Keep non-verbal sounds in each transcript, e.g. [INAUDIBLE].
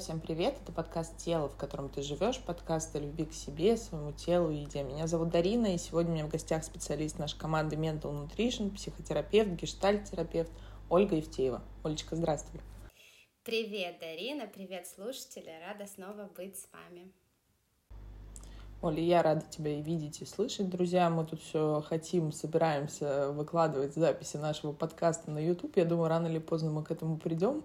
всем привет! Это подкаст «Тело», в котором ты живешь, подкаст о любви к себе, своему телу и еде. Меня зовут Дарина, и сегодня у меня в гостях специалист нашей команды Mental Nutrition, психотерапевт, гештальт-терапевт Ольга Евтеева. Олечка, здравствуй! Привет, Дарина, привет, слушатели! Рада снова быть с вами. Оля, я рада тебя и видеть, и слышать, друзья. Мы тут все хотим, собираемся выкладывать записи нашего подкаста на YouTube. Я думаю, рано или поздно мы к этому придем.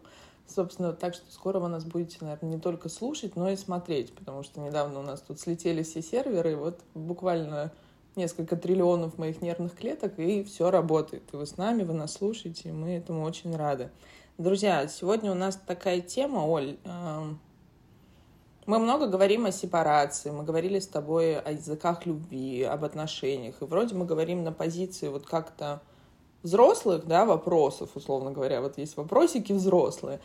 Собственно, так что скоро вы нас будете, наверное, не только слушать, но и смотреть, потому что недавно у нас тут слетели все серверы, и вот буквально несколько триллионов моих нервных клеток, и все работает. И вы с нами, вы нас слушаете, и мы этому очень рады. Друзья, сегодня у нас такая тема, Оль, эм, мы много говорим о сепарации, мы говорили с тобой о языках любви, об отношениях, и вроде мы говорим на позиции вот как-то взрослых, да, вопросов, условно говоря, вот есть вопросики взрослые,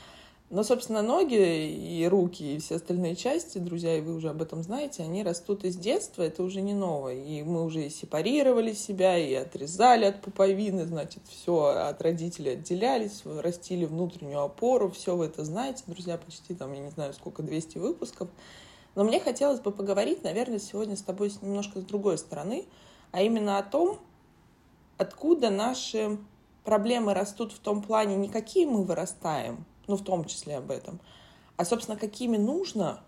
но, собственно, ноги и руки и все остальные части, друзья, и вы уже об этом знаете, они растут из детства, это уже не новое. И мы уже и сепарировали себя, и отрезали от пуповины, значит, все от родителей отделялись, растили внутреннюю опору, все вы это знаете, друзья, почти там, я не знаю, сколько, 200 выпусков. Но мне хотелось бы поговорить, наверное, сегодня с тобой немножко с другой стороны, а именно о том, откуда наши проблемы растут в том плане, не какие мы вырастаем, ну, в том числе об этом, а, собственно, какими нужно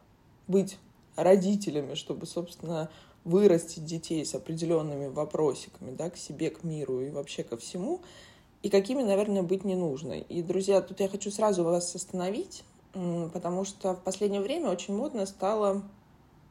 быть родителями, чтобы, собственно, вырастить детей с определенными вопросиками, да, к себе, к миру и вообще ко всему, и какими, наверное, быть не нужно. И, друзья, тут я хочу сразу вас остановить, потому что в последнее время очень модно стало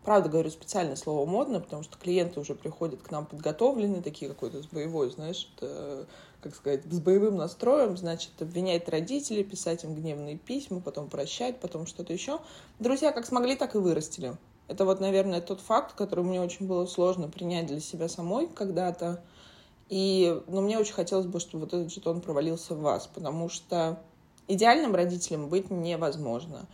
Правда, говорю специально слово модно, потому что клиенты уже приходят к нам подготовленные, такие какой-то с боевой, знаешь, это, как сказать, с боевым настроем, значит, обвинять родителей, писать им гневные письма, потом прощать, потом что-то еще. Друзья как смогли, так и вырастили. Это вот, наверное, тот факт, который мне очень было сложно принять для себя самой когда-то. И, но ну, мне очень хотелось бы, чтобы вот этот жетон провалился в вас, потому что идеальным родителем быть невозможно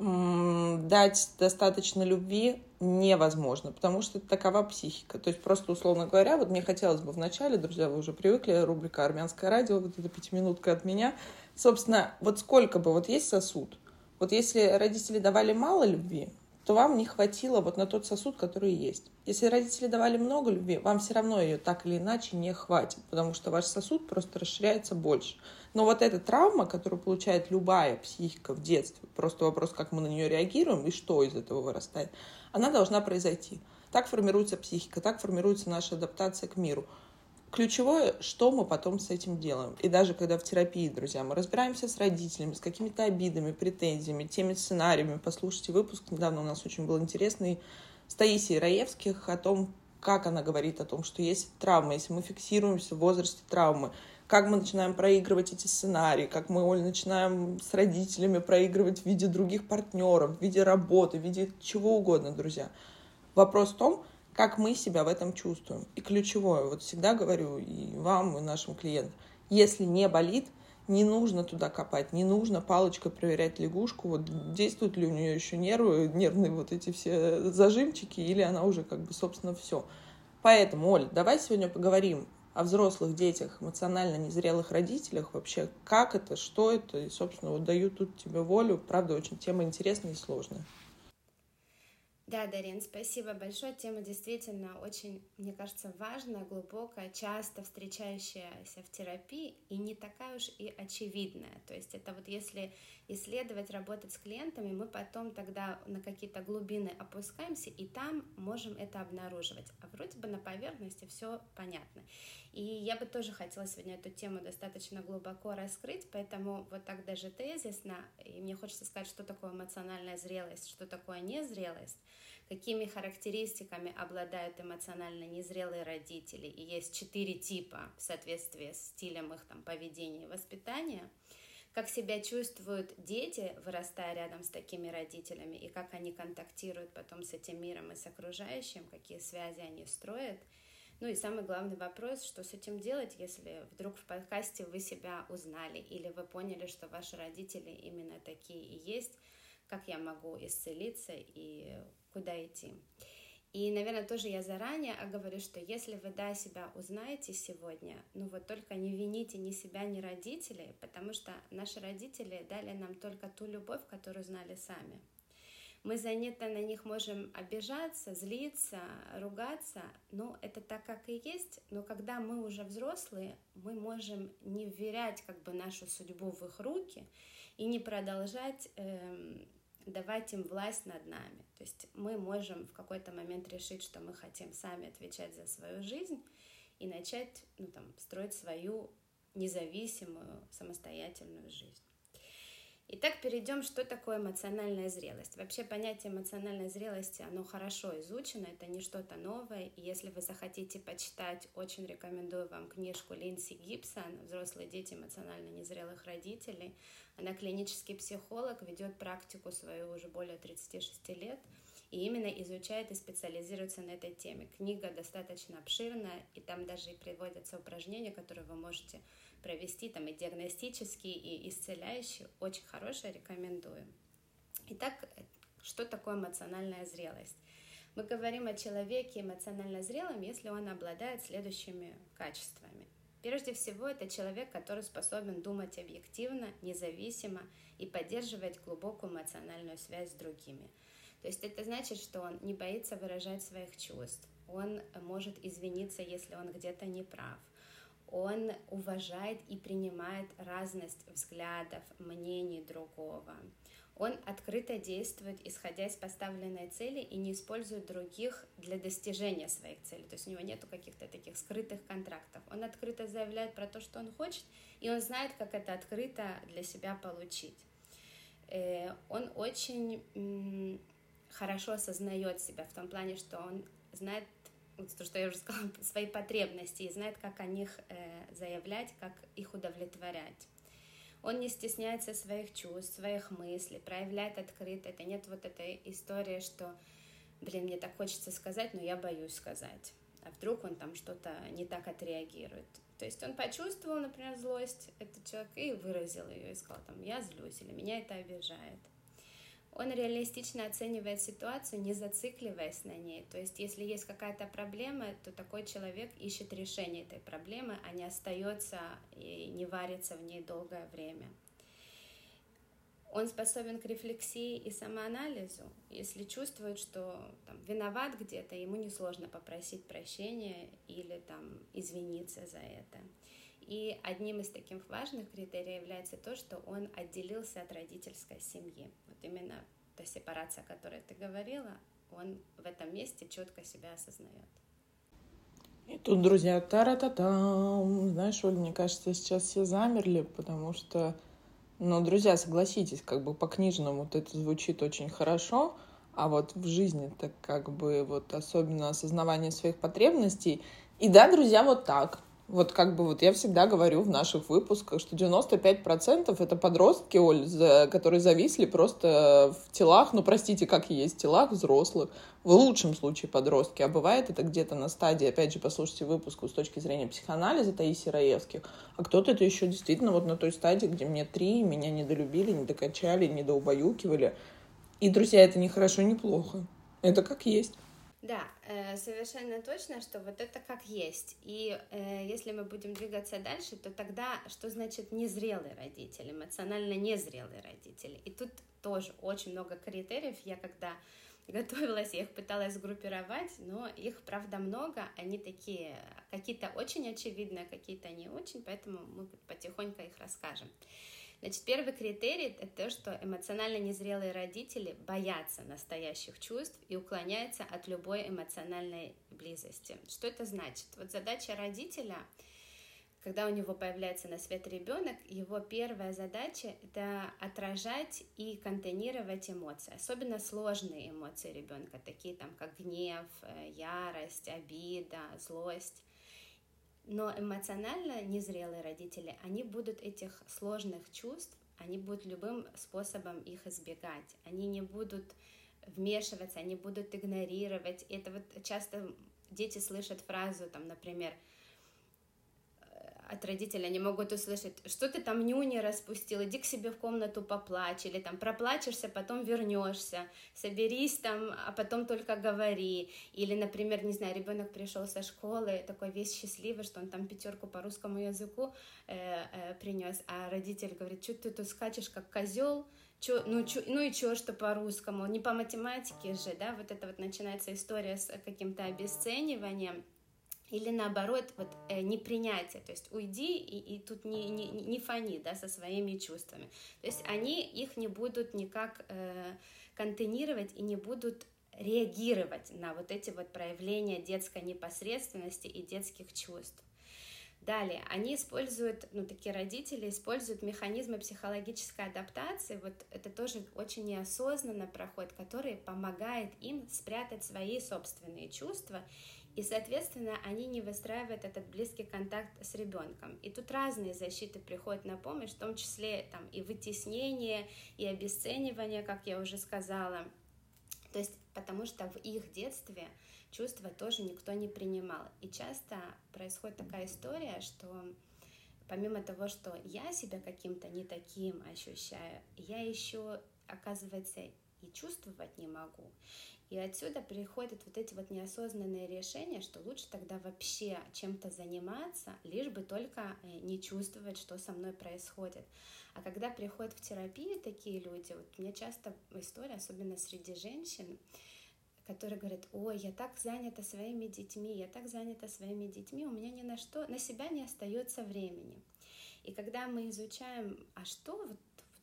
дать достаточно любви невозможно, потому что такова психика. То есть просто, условно говоря, вот мне хотелось бы вначале, друзья, вы уже привыкли, рубрика «Армянское радио», вот эта пятиминутка от меня. Собственно, вот сколько бы, вот есть сосуд, вот если родители давали мало любви, то вам не хватило вот на тот сосуд, который есть. Если родители давали много любви, вам все равно ее так или иначе не хватит, потому что ваш сосуд просто расширяется больше. Но вот эта травма, которую получает любая психика в детстве, просто вопрос, как мы на нее реагируем и что из этого вырастает, она должна произойти. Так формируется психика, так формируется наша адаптация к миру. Ключевое, что мы потом с этим делаем. И даже когда в терапии, друзья, мы разбираемся с родителями, с какими-то обидами, претензиями, теми сценариями. Послушайте выпуск, недавно у нас очень был интересный с Таисией Раевских о том, как она говорит о том, что есть травма, если мы фиксируемся в возрасте травмы, как мы начинаем проигрывать эти сценарии, как мы, Оль, начинаем с родителями проигрывать в виде других партнеров, в виде работы, в виде чего угодно, друзья. Вопрос в том, как мы себя в этом чувствуем. И ключевое, вот всегда говорю и вам, и нашим клиентам, если не болит, не нужно туда копать, не нужно палочкой проверять лягушку, вот действуют ли у нее еще нервы, нервные вот эти все зажимчики, или она уже как бы, собственно, все. Поэтому, Оль, давай сегодня поговорим о взрослых детях, эмоционально незрелых родителях, вообще как это, что это, и, собственно, вот даю тут тебе волю. Правда, очень тема интересная и сложная. Да, Дарин, спасибо большое. Тема действительно очень, мне кажется, важная, глубокая, часто встречающаяся в терапии и не такая уж и очевидная. То есть это вот если исследовать, работать с клиентами, мы потом тогда на какие-то глубины опускаемся и там можем это обнаруживать. А вроде бы на поверхности все понятно. И я бы тоже хотела сегодня эту тему достаточно глубоко раскрыть, поэтому вот так даже тезисно, и мне хочется сказать, что такое эмоциональная зрелость, что такое незрелость какими характеристиками обладают эмоционально незрелые родители, и есть четыре типа в соответствии с стилем их там, поведения и воспитания, как себя чувствуют дети, вырастая рядом с такими родителями, и как они контактируют потом с этим миром и с окружающим, какие связи они строят. Ну и самый главный вопрос, что с этим делать, если вдруг в подкасте вы себя узнали или вы поняли, что ваши родители именно такие и есть, как я могу исцелиться и куда идти. И, наверное, тоже я заранее говорю, что если вы, да, себя узнаете сегодня, ну вот только не вините ни себя, ни родителей, потому что наши родители дали нам только ту любовь, которую знали сами. Мы за это на них можем обижаться, злиться, ругаться, но это так, как и есть. Но когда мы уже взрослые, мы можем не вверять как бы нашу судьбу в их руки и не продолжать эм, давать им власть над нами. То есть мы можем в какой-то момент решить, что мы хотим сами отвечать за свою жизнь и начать ну, там, строить свою независимую, самостоятельную жизнь. Итак, перейдем, что такое эмоциональная зрелость. Вообще понятие эмоциональной зрелости, оно хорошо изучено, это не что-то новое. И если вы захотите почитать, очень рекомендую вам книжку Линси Гибсон «Взрослые дети эмоционально незрелых родителей». Она клинический психолог, ведет практику свою уже более 36 лет и именно изучает и специализируется на этой теме. Книга достаточно обширная, и там даже и приводятся упражнения, которые вы можете провести, там и диагностические, и исцеляющие. Очень хорошая, рекомендую. Итак, что такое эмоциональная зрелость? Мы говорим о человеке эмоционально зрелом, если он обладает следующими качествами. Прежде всего, это человек, который способен думать объективно, независимо и поддерживать глубокую эмоциональную связь с другими. То есть это значит, что он не боится выражать своих чувств, он может извиниться, если он где-то не прав, он уважает и принимает разность взглядов, мнений другого. Он открыто действует, исходя из поставленной цели, и не использует других для достижения своих целей. То есть у него нет каких-то таких скрытых контрактов. Он открыто заявляет про то, что он хочет, и он знает, как это открыто для себя получить. Э, он очень хорошо осознает себя в том плане, что он знает то, что я уже сказала, [LAUGHS] свои потребности и знает, как о них э, заявлять, как их удовлетворять. Он не стесняется своих чувств, своих мыслей, проявляет открыто. Это нет вот этой истории, что, блин, мне так хочется сказать, но я боюсь сказать. А вдруг он там что-то не так отреагирует. То есть он почувствовал, например, злость, этот человек, и выразил ее, и сказал, там, я злюсь, или меня это обижает. Он реалистично оценивает ситуацию, не зацикливаясь на ней. То есть, если есть какая-то проблема, то такой человек ищет решение этой проблемы, а не остается и не варится в ней долгое время. Он способен к рефлексии и самоанализу. Если чувствует, что там, виноват где-то, ему несложно попросить прощения или там, извиниться за это. И одним из таких важных критериев является то, что он отделился от родительской семьи. Вот именно та сепарация, о которой ты говорила, он в этом месте четко себя осознает. И тут, друзья, тара-та-там. Знаешь, Оль, мне кажется, сейчас все замерли, потому что, ну, друзья, согласитесь, как бы по книжному вот это звучит очень хорошо, а вот в жизни так как бы вот особенно осознавание своих потребностей. И да, друзья, вот так. Вот как бы вот я всегда говорю в наших выпусках, что 95% это подростки, Оль, которые зависли просто в телах, ну, простите, как есть, телах взрослых. В лучшем случае подростки, а бывает это где-то на стадии, опять же, послушайте выпуск с точки зрения психоанализа Таисии Раевских, а кто-то это еще действительно вот на той стадии, где мне три, меня недолюбили, не докачали, недоубаюкивали. И, друзья, это не хорошо, не плохо. Это как есть. Да, э, совершенно точно, что вот это как есть. И э, если мы будем двигаться дальше, то тогда что значит незрелый родитель, эмоционально незрелый родитель? И тут тоже очень много критериев. Я когда [LAUGHS] готовилась, я их пыталась сгруппировать, но их, правда, много. Они такие, какие-то очень очевидные, какие-то не очень, поэтому мы потихоньку их расскажем. Значит, первый критерий — это то, что эмоционально незрелые родители боятся настоящих чувств и уклоняются от любой эмоциональной близости. Что это значит? Вот задача родителя когда у него появляется на свет ребенок, его первая задача это отражать и контейнировать эмоции, особенно сложные эмоции ребенка, такие там как гнев, э, ярость, обида, злость. Но эмоционально незрелые родители, они будут этих сложных чувств, они будут любым способом их избегать. Они не будут вмешиваться, они будут игнорировать. Это вот часто дети слышат фразу, там, например, от родителей они могут услышать, что ты там нюни распустил, иди к себе в комнату поплачь, или там проплачешься, потом вернешься, соберись там, а потом только говори. Или, например, не знаю, ребенок пришел со школы, такой весь счастливый, что он там пятерку по русскому языку э, э, принес, а родитель говорит, что ты тут скачешь как козел, Чё, ну, чё, ну и чё, что по-русскому, не по математике же, да, вот это вот начинается история с каким-то обесцениванием, или наоборот, вот э, непринятие, то есть уйди и, и тут не, не, не фони, да, со своими чувствами. То есть они их не будут никак э, контейнировать и не будут реагировать на вот эти вот проявления детской непосредственности и детских чувств. Далее, они используют, ну, такие родители используют механизмы психологической адаптации, вот это тоже очень неосознанно проходит, который помогает им спрятать свои собственные чувства и, соответственно, они не выстраивают этот близкий контакт с ребенком. И тут разные защиты приходят на помощь, в том числе там, и вытеснение, и обесценивание, как я уже сказала. То есть, потому что в их детстве чувства тоже никто не принимал. И часто происходит такая история, что помимо того, что я себя каким-то не таким ощущаю, я еще, оказывается, и чувствовать не могу. И отсюда приходят вот эти вот неосознанные решения, что лучше тогда вообще чем-то заниматься, лишь бы только э, не чувствовать, что со мной происходит. А когда приходят в терапию такие люди, вот у меня часто история, особенно среди женщин, которые говорят, ой, я так занята своими детьми, я так занята своими детьми, у меня ни на что, на себя не остается времени. И когда мы изучаем, а что вот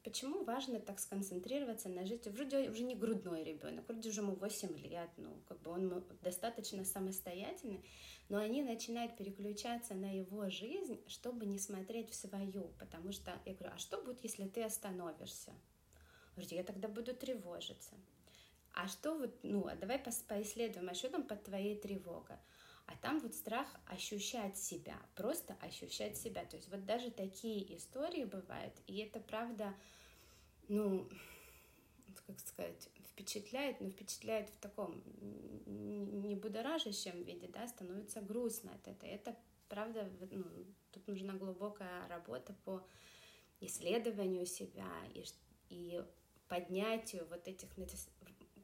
Почему важно так сконцентрироваться на жизни? Вроде уже не грудной ребенок, вроде уже ему 8 лет, ну, как бы он достаточно самостоятельный, но они начинают переключаться на его жизнь, чтобы не смотреть в свою, потому что я говорю, а что будет, если ты остановишься? Вроде я тогда буду тревожиться. А что вот, ну, а давай поисследуем, а что там под твоей тревогой? А там вот страх ощущать себя, просто ощущать себя. То есть вот даже такие истории бывают, и это правда ну, как сказать, впечатляет, но впечатляет в таком не будоражащем виде, да, становится грустно от этого. Это, правда, ну, тут нужна глубокая работа по исследованию себя и, и поднятию вот этих,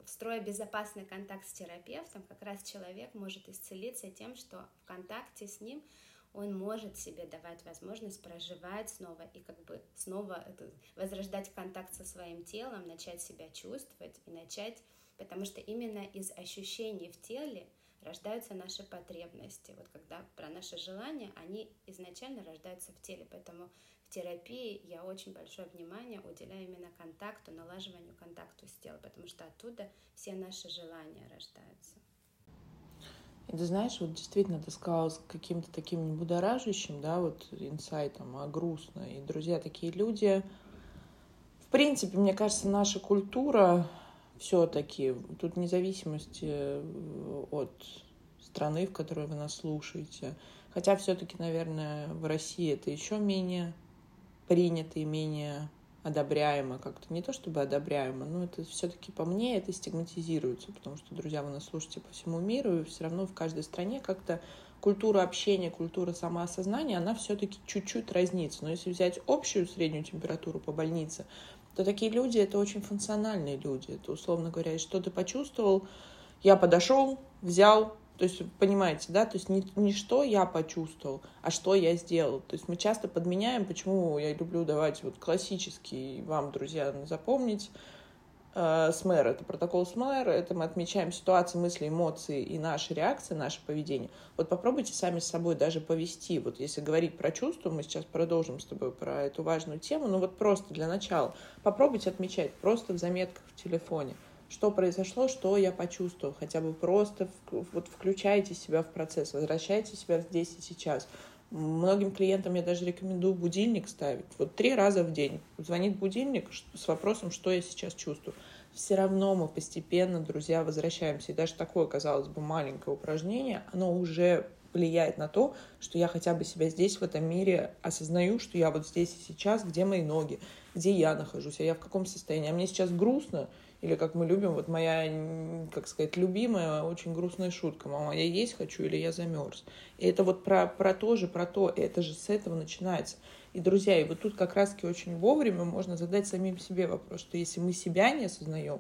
строя безопасный контакт с терапевтом, как раз человек может исцелиться тем, что в контакте с ним он может себе давать возможность проживать снова и как бы снова возрождать контакт со своим телом, начать себя чувствовать и начать, потому что именно из ощущений в теле рождаются наши потребности. Вот когда про наши желания, они изначально рождаются в теле, поэтому в терапии я очень большое внимание уделяю именно контакту, налаживанию контакту с телом, потому что оттуда все наши желания рождаются. И ты знаешь, вот действительно ты сказала с каким-то таким небудоражащим, да, вот инсайтом, а грустно. И, друзья, такие люди... В принципе, мне кажется, наша культура все-таки, тут независимости э, от страны, в которой вы нас слушаете, хотя все-таки, наверное, в России это еще менее принято и менее одобряемо как-то. Не то чтобы одобряемо, но это все-таки по мне это стигматизируется, потому что, друзья, вы нас слушаете по всему миру, и все равно в каждой стране как-то культура общения, культура самоосознания, она все-таки чуть-чуть разнится. Но если взять общую среднюю температуру по больнице, то такие люди — это очень функциональные люди. Это, условно говоря, что ты почувствовал, я подошел, взял, то есть, понимаете, да, то есть не, не что я почувствовал, а что я сделал. То есть мы часто подменяем, почему я люблю давать вот классический вам, друзья, запомнить, э, СМЭР, это протокол СМЭР, это мы отмечаем ситуации, мысли, эмоции и наши реакции, наше поведение. Вот попробуйте сами с собой даже повести, вот если говорить про чувства, мы сейчас продолжим с тобой про эту важную тему, но вот просто для начала попробуйте отмечать просто в заметках в телефоне – что произошло, что я почувствовал. Хотя бы просто вот включайте себя в процесс, возвращайте себя здесь и сейчас. Многим клиентам я даже рекомендую будильник ставить. Вот три раза в день звонит будильник с вопросом, что я сейчас чувствую. Все равно мы постепенно, друзья, возвращаемся. И даже такое, казалось бы, маленькое упражнение, оно уже влияет на то, что я хотя бы себя здесь, в этом мире, осознаю, что я вот здесь и сейчас, где мои ноги, где я нахожусь, а я в каком состоянии. А мне сейчас грустно, Или как мы любим, вот моя, как сказать, любимая, очень грустная шутка. Мама, я есть хочу или я замерз. И это вот про, про то же, про то, это же с этого начинается. И, друзья, и вот тут как раз-таки очень вовремя можно задать самим себе вопрос, что если мы себя не осознаем,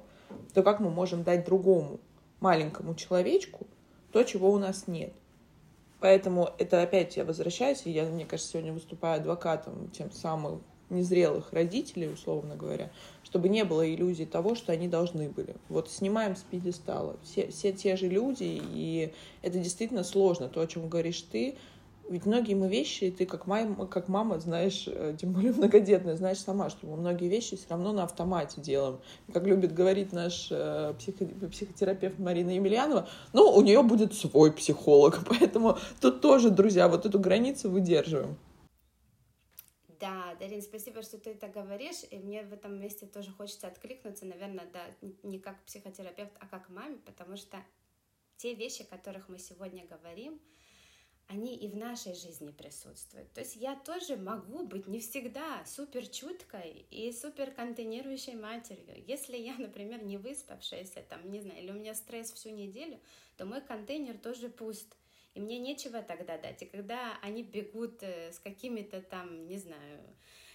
то как мы можем дать другому маленькому человечку то, чего у нас нет? Поэтому это опять я возвращаюсь, и я, мне кажется, сегодня выступаю адвокатом тем самым незрелых родителей, условно говоря, чтобы не было иллюзий того, что они должны были. Вот снимаем с пьедестала. Все, все те же люди, и это действительно сложно. То, о чем говоришь ты, ведь многие мы вещи, ты как мама, как мама знаешь, э, тем более [LAUGHS] многодетная, знаешь сама, что мы многие вещи все равно на автомате делаем. Как любит говорить наш э, психо, психотерапевт Марина Емельянова, ну, у нее будет свой психолог, [LAUGHS] поэтому тут тоже, друзья, вот эту границу выдерживаем. Да, Дарин, спасибо, что ты это говоришь, и мне в этом месте тоже хочется откликнуться, наверное, да, не как психотерапевт, а как маме, потому что те вещи, о которых мы сегодня говорим, они и в нашей жизни присутствуют. То есть я тоже могу быть не всегда супер чуткой и супер контейнирующей матерью. Если я, например, не выспавшаяся, там, не знаю, или у меня стресс всю неделю, то мой контейнер тоже пуст. И мне нечего тогда дать. И когда они бегут э, с какими-то там, не знаю,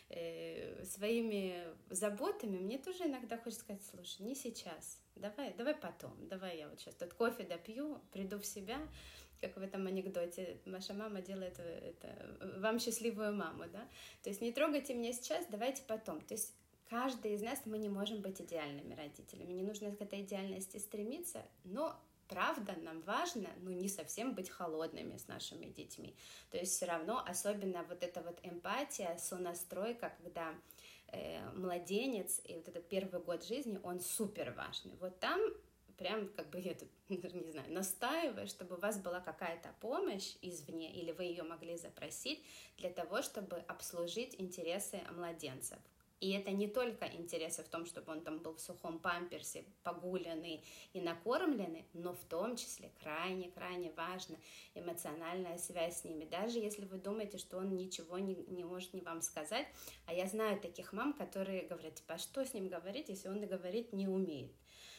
э, своими заботами, мне тоже иногда хочется сказать, слушай, не сейчас, давай, давай потом, давай я вот сейчас тут кофе допью, приду в себя, как в этом анекдоте, ваша мама делает э, это, вам счастливую маму, да, то есть не трогайте меня сейчас, давайте потом, то есть каждый из нас, мы не можем быть идеальными родителями, не нужно к этой идеальности стремиться, но правда, нам важно, ну, не совсем быть холодными с нашими детьми. То есть все равно, особенно вот эта вот эмпатия, сонастройка, когда э, младенец и вот этот первый год жизни, он супер важный. Вот там прям как бы я тут, [LAUGHS] не знаю, настаиваю, чтобы у вас была какая-то помощь извне, или вы ее могли запросить для того, чтобы обслужить интересы младенцев. И это не только интересы в том, чтобы он там был в сухом памперсе, погуленный и накормленный, но в том числе крайне-крайне важно эмоциональная связь с ними. Даже если вы думаете, что он ничего не, не может не вам сказать, а я знаю таких мам, которые говорят, типа, а что с ним говорить, если он и говорить не умеет?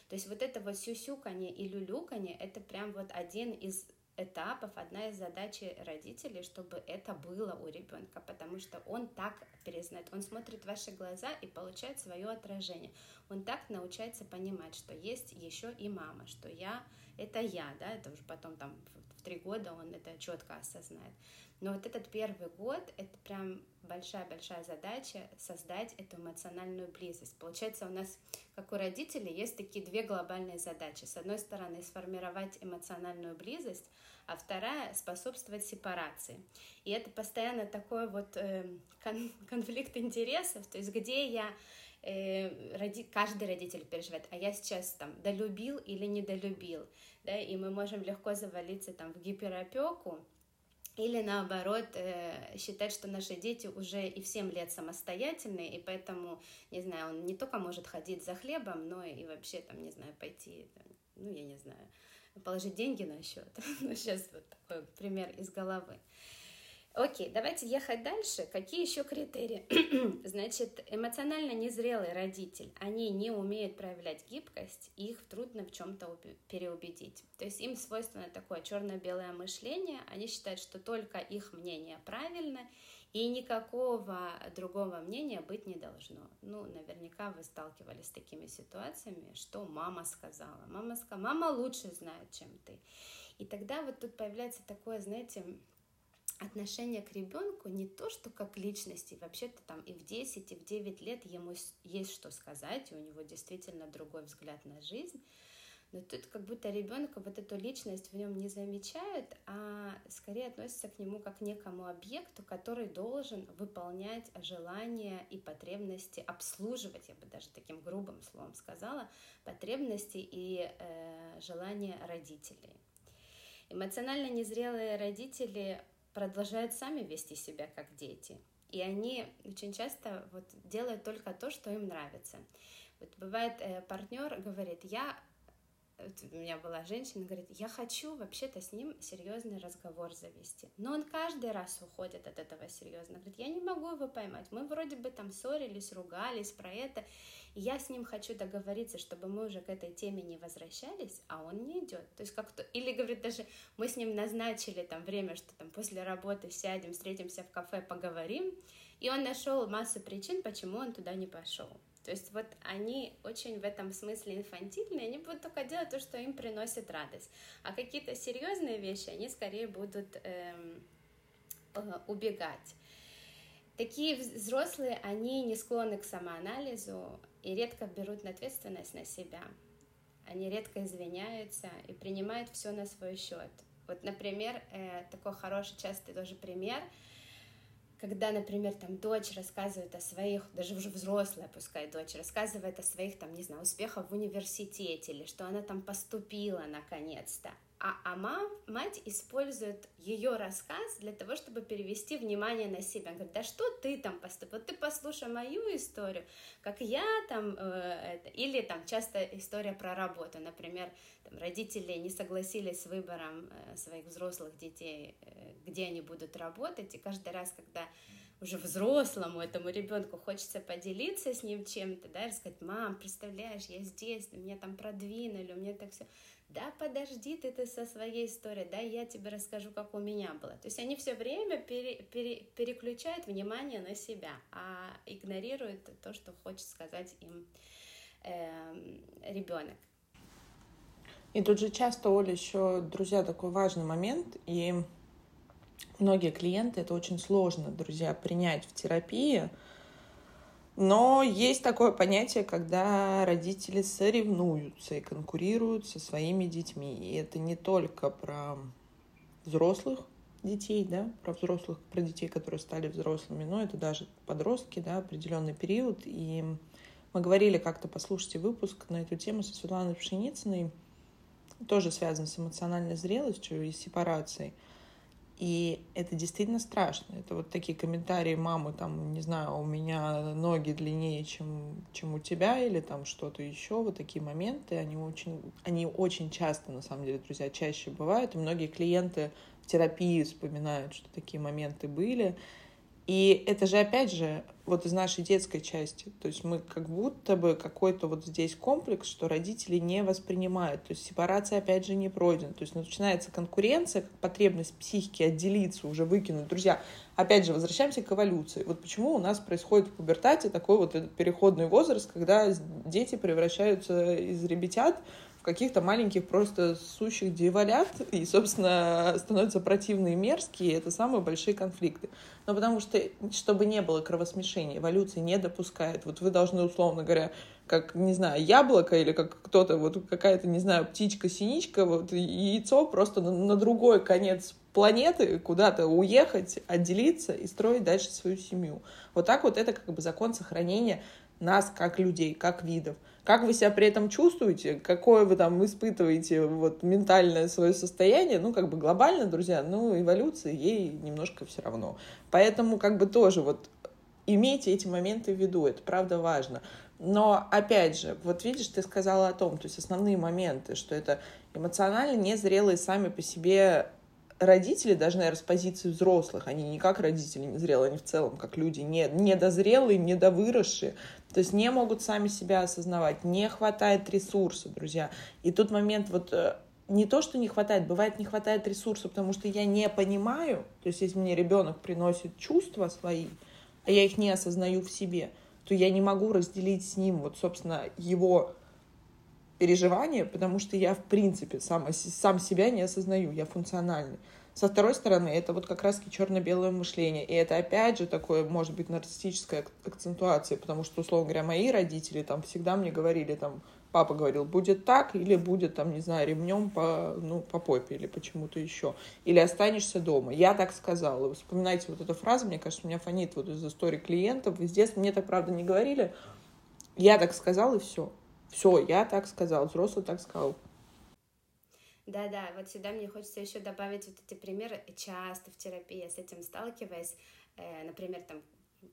То есть вот это вот сюсюканье и люлюканье, это прям вот один из этапов, одна из задач родителей, чтобы это было у ребенка, потому что он так перезнает, он смотрит в ваши глаза и получает свое отражение. Он так научается понимать, что есть еще и мама, что я это я, да, это уже потом там в три года он это четко осознает. Но вот этот первый год, это прям большая-большая задача создать эту эмоциональную близость. Получается, у нас, как у родителей, есть такие две глобальные задачи. С одной стороны, сформировать эмоциональную близость, а вторая — способствовать сепарации. И это постоянно такой вот э, кон конфликт интересов, то есть где я э, роди, каждый родитель переживает, а я сейчас там долюбил или недолюбил, да, и мы можем легко завалиться там в гиперопеку, или наоборот, э, считать, что наши дети уже и в 7 лет самостоятельные, и поэтому, не знаю, он не только может ходить за хлебом, но и вообще, там, не знаю, пойти, ну, я не знаю, положить деньги на счет. [LAUGHS] ну, сейчас вот такой пример из головы. Окей, давайте ехать дальше. Какие еще критерии? [CLEARS THROAT] Значит, эмоционально незрелый родитель, они не умеют проявлять гибкость, их трудно в чем-то переубедить. То есть им свойственно такое черно-белое мышление, они считают, что только их мнение правильно, и никакого другого мнения быть не должно. Ну, наверняка вы сталкивались с такими ситуациями, что мама сказала. Мама сказала, мама лучше знает, чем ты. И тогда вот тут появляется такое, знаете, отношение к ребенку не то, что как личности, вообще-то там и в 10, и в 9 лет ему есть что сказать, и у него действительно другой взгляд на жизнь, но тут как будто ребенка вот эту личность в нем не замечают, а скорее относятся к нему как к некому объекту, который должен выполнять желания и потребности, обслуживать, я бы даже таким грубым словом сказала, потребности и э, желания родителей. Эмоционально незрелые родители продолжают сами вести себя как дети. И они очень часто вот делают только то, что им нравится. Вот бывает, э, партнер говорит, я у меня была женщина, говорит, я хочу вообще-то с ним серьезный разговор завести. Но он каждый раз уходит от этого серьезно. Говорит, я не могу его поймать. Мы вроде бы там ссорились, ругались про это. Я с ним хочу договориться, чтобы мы уже к этой теме не возвращались, а он не идет. То есть как-то, или говорит даже, мы с ним назначили там время, что там после работы сядем, встретимся в кафе, поговорим, и он нашел массу причин, почему он туда не пошел. То есть вот они очень в этом смысле инфантильные, они будут только делать то, что им приносит радость. А какие-то серьезные вещи они скорее будут эм, э, убегать. Такие взрослые, они не склонны к самоанализу и редко берут ответственность на себя. Они редко извиняются и принимают все на свой счет. Вот, например, э, такой хороший, частый тоже пример – когда, например, там дочь рассказывает о своих, даже уже взрослая, пускай дочь, рассказывает о своих, там, не знаю, успехах в университете или что она там поступила наконец-то, а, а мам, мать использует ее рассказ для того, чтобы перевести внимание на себя. Говорит, да что ты там поступил? Вот ты послушай мою историю, как я там, э, это. или там часто история про работу. Например, там, родители не согласились с выбором э, своих взрослых детей, э, где они будут работать, и каждый раз, когда уже взрослому этому ребенку хочется поделиться с ним чем-то, да, и сказать, мам, представляешь, я здесь, меня там продвинули, у меня так все да подожди ты, ты со своей историей, да, я тебе расскажу, как у меня было. То есть они все время пере, пере, переключают внимание на себя, а игнорируют то, что хочет сказать им э, ребенок. И тут же часто, Оля, еще, друзья, такой важный момент, и многие клиенты, это очень сложно, друзья, принять в терапии, но есть такое понятие, когда родители соревнуются и конкурируют со своими детьми. И это не только про взрослых детей, да, про взрослых, про детей, которые стали взрослыми, но это даже подростки, да, определенный период. И мы говорили как-то, послушайте выпуск на эту тему со Светланой Пшеницыной, тоже связан с эмоциональной зрелостью и сепарацией. И это действительно страшно. Это вот такие комментарии мамы, там, не знаю, у меня ноги длиннее, чем, чем у тебя, или там что-то еще. Вот такие моменты, они очень, они очень часто, на самом деле, друзья, чаще бывают. И многие клиенты в терапии вспоминают, что такие моменты были. И это же, опять же, вот из нашей детской части. То есть мы как будто бы какой-то вот здесь комплекс, что родители не воспринимают. То есть сепарация, опять же, не пройдена. То есть начинается конкуренция, как потребность психики отделиться, уже выкинуть. Друзья, опять же, возвращаемся к эволюции. Вот почему у нас происходит в пубертате такой вот переходный возраст, когда дети превращаются из ребятят каких-то маленьких просто сущих дьяволят, [LAUGHS] и, собственно, становятся противные и мерзкие, и это самые большие конфликты. Но потому что, чтобы не было кровосмешения, эволюция не допускает. Вот вы должны, условно говоря, как, не знаю, яблоко или как кто-то, вот какая-то, не знаю, птичка-синичка, вот яйцо просто на, на другой конец планеты куда-то уехать, отделиться и строить дальше свою семью. Вот так вот это как бы закон сохранения нас как людей, как видов. Как вы себя при этом чувствуете, какое вы там испытываете вот ментальное свое состояние, ну, как бы глобально, друзья, ну, эволюция ей немножко все равно. Поэтому как бы тоже вот имейте эти моменты в виду, это правда важно. Но, опять же, вот видишь, ты сказала о том, то есть основные моменты, что это эмоционально незрелые сами по себе родители, даже, наверное, с позиции взрослых, они не как родители незрелые, они в целом как люди не, недозрелые, недовыросшие, то есть не могут сами себя осознавать, не хватает ресурса, друзья. И тут момент вот э, не то, что не хватает, бывает не хватает ресурса, потому что я не понимаю, то есть если мне ребенок приносит чувства свои, а я их не осознаю в себе, то я не могу разделить с ним вот, собственно, его переживания, потому что я, в принципе, сам, сам себя не осознаю, я функциональный. Со второй стороны, это вот как раз черно-белое мышление. И это опять же такое, может быть, нарциссическая акцентуация, потому что, условно говоря, мои родители там всегда мне говорили, там, папа говорил, будет так, или будет, там, не знаю, ремнем по, ну, по попе или почему-то еще. Или останешься дома. Я так сказала. Вспоминайте вот эту фразу, мне кажется, меня фонит вот из истории клиентов. Из детства мне так, правда, не говорили. Я так сказал, и все. Все, я так сказал, взрослый так сказал. Да-да, вот сюда мне хочется еще добавить вот эти примеры. Часто в терапии я с этим сталкиваюсь. Э, например, там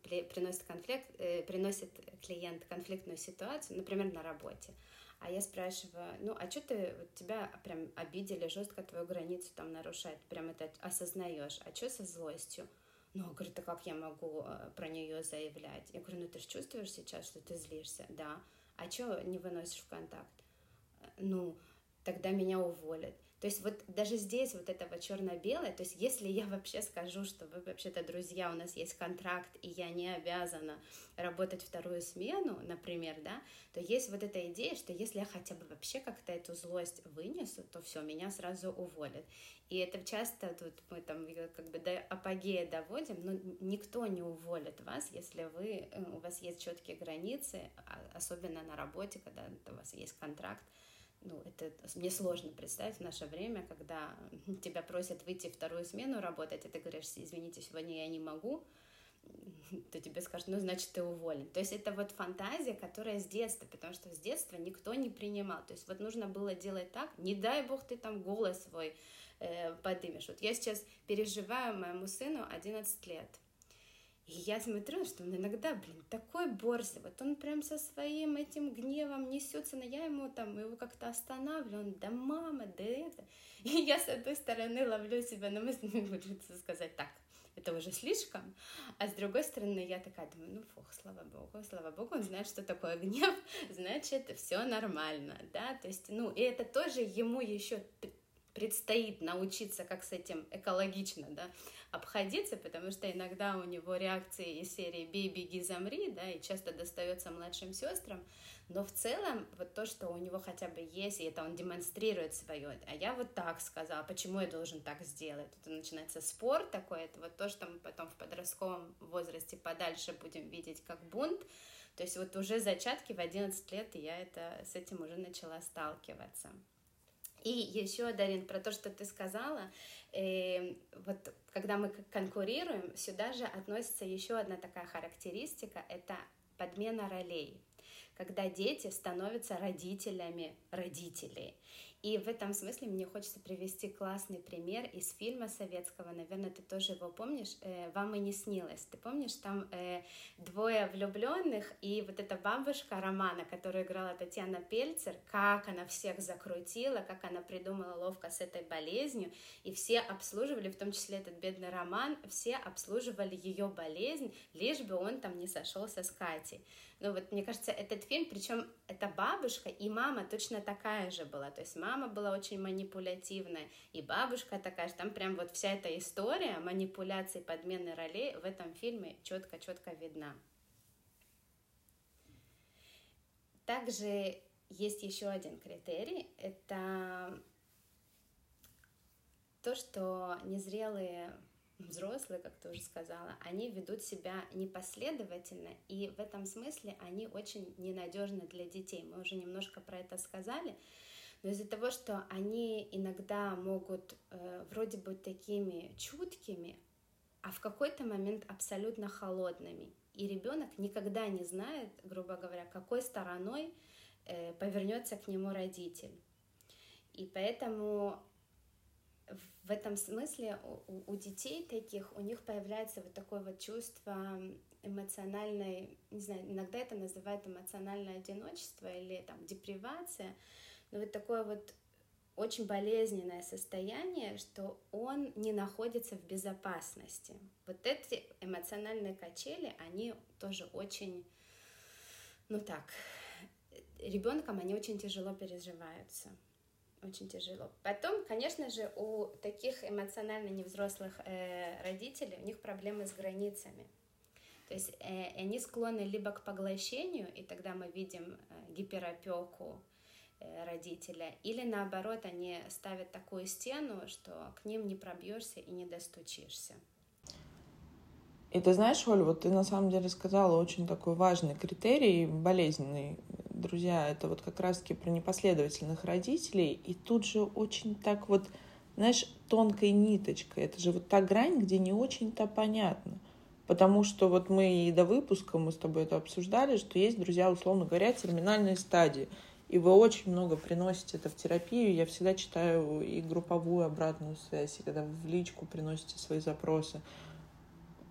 при, приносит конфликт, э, приносит клиент конфликтную ситуацию, например, на работе. А я спрашиваю, ну, а что ты, вот тебя прям обидели, жестко твою границу там нарушают, прям это осознаешь, а что со злостью? Ну, говорит, а как я могу э, про нее заявлять? Я говорю, ну ты же чувствуешь сейчас, что ты злишься? Да. А что не выносишь в контакт? Ну, тогда меня уволят. То есть вот даже здесь вот этого черно-белое, то есть если я вообще скажу, что вы вообще-то друзья, у нас есть контракт, и я не обязана работать вторую смену, например, да, то есть вот эта идея, что если я хотя бы вообще как-то эту злость вынесу, то все, меня сразу уволят. И это часто тут мы там как бы до апогея доводим, но никто не уволит вас, если вы, э, у вас есть четкие границы, а, особенно на работе, когда у вас есть контракт, ну, это мне сложно представить в наше время, когда [LAUGHS] тебя просят выйти вторую смену работать, и ты говоришь, извините, сегодня я не могу, [LAUGHS] то тебе скажут, ну, значит, ты уволен. То есть это вот фантазия, которая с детства, потому что с детства никто не принимал. То есть вот нужно было делать так, не дай бог ты там голос свой э, подымешь. Вот я сейчас переживаю моему сыну 11 лет – и я смотрю, что он иногда, блин, такой борзый, вот он прям со своим этим гневом несется, но я ему там, его как-то останавливаю, он, да мама, да это. И я с одной стороны ловлю себя на мысли, [LAUGHS] хочется сказать, так, это уже слишком, а с другой стороны я такая думаю, ну фух, слава богу, слава богу, он знает, что такое гнев, [LAUGHS] значит, все нормально, да, то есть, ну, и это тоже ему еще предстоит научиться, как с этим экологично, да, обходиться, потому что иногда у него реакции из серии «бей, беги, замри», да, и часто достается младшим сестрам, но в целом вот то, что у него хотя бы есть, и это он демонстрирует свое, а я вот так сказала, почему я должен так сделать? Тут начинается спор такой, это вот то, что мы потом в подростковом возрасте подальше будем видеть как бунт, то есть вот уже зачатки в 11 лет я это, с этим уже начала сталкиваться. И еще, Дарин, про то, что ты сказала, э, вот когда мы конкурируем, сюда же относится еще одна такая характеристика, это подмена ролей когда дети становятся родителями родителей. И в этом смысле мне хочется привести классный пример из фильма советского, наверное, ты тоже его помнишь, э, «Вам и не снилось». Ты помнишь, там э, двое влюбленных, и вот эта бабушка Романа, которую играла Татьяна Пельцер, как она всех закрутила, как она придумала ловко с этой болезнью, и все обслуживали, в том числе этот бедный Роман, все обслуживали ее болезнь, лишь бы он там не сошелся с Катей. Ну вот, мне кажется, этот фильм, причем эта бабушка и мама точно такая же была. То есть мама была очень манипулятивная, и бабушка такая же. Там прям вот вся эта история манипуляции, подмены ролей в этом фильме четко-четко видна. Также есть еще один критерий. Это то, что незрелые взрослые, как ты уже сказала, они ведут себя непоследовательно, и в этом смысле они очень ненадежны для детей. Мы уже немножко про это сказали, но из-за того, что они иногда могут э, вроде бы такими чуткими, а в какой-то момент абсолютно холодными. И ребенок никогда не знает, грубо говоря, какой стороной э, повернется к нему родитель. И поэтому в этом смысле у, у детей таких, у них появляется вот такое вот чувство эмоциональной, не знаю, иногда это называют эмоциональное одиночество или там депривация, но вот такое вот очень болезненное состояние, что он не находится в безопасности. Вот эти эмоциональные качели, они тоже очень, ну так, ребенком они очень тяжело переживаются очень тяжело. Потом, конечно же, у таких эмоционально невзрослых э, родителей, у них проблемы с границами. То есть э, они склонны либо к поглощению, и тогда мы видим э, гиперопеку э, родителя, или наоборот, они ставят такую стену, что к ним не пробьешься и не достучишься. И ты знаешь, Оль, вот ты на самом деле сказала очень такой важный критерий, болезненный друзья, это вот как раз-таки про непоследовательных родителей. И тут же очень так вот, знаешь, тонкой ниточкой. Это же вот та грань, где не очень-то понятно. Потому что вот мы и до выпуска, мы с тобой это обсуждали, что есть друзья, условно говоря, терминальные стадии. И вы очень много приносите это в терапию. Я всегда читаю и групповую обратную связь, и когда вы в личку приносите свои запросы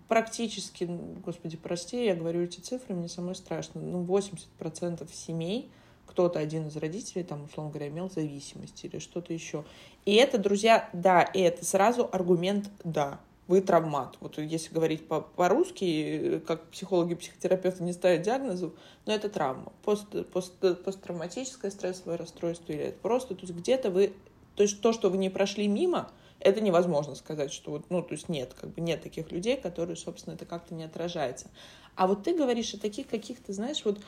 практически, господи, прости, я говорю эти цифры, мне самой страшно, ну, 80% семей, кто-то один из родителей, там, условно говоря, имел зависимость или что-то еще. И это, друзья, да, и это сразу аргумент «да». вы травмат. Вот если говорить по- по-русски, как психологи, психотерапевты не ставят диагнозов, но это травма. Пост, пост, посттравматическое стрессовое расстройство или это просто, то есть где-то вы, то есть то, что вы не прошли мимо, это невозможно сказать, что вот, ну, то есть нет, как бы нет таких людей, которые, собственно, это как-то не отражается. А вот ты говоришь о таких каких-то, знаешь, вот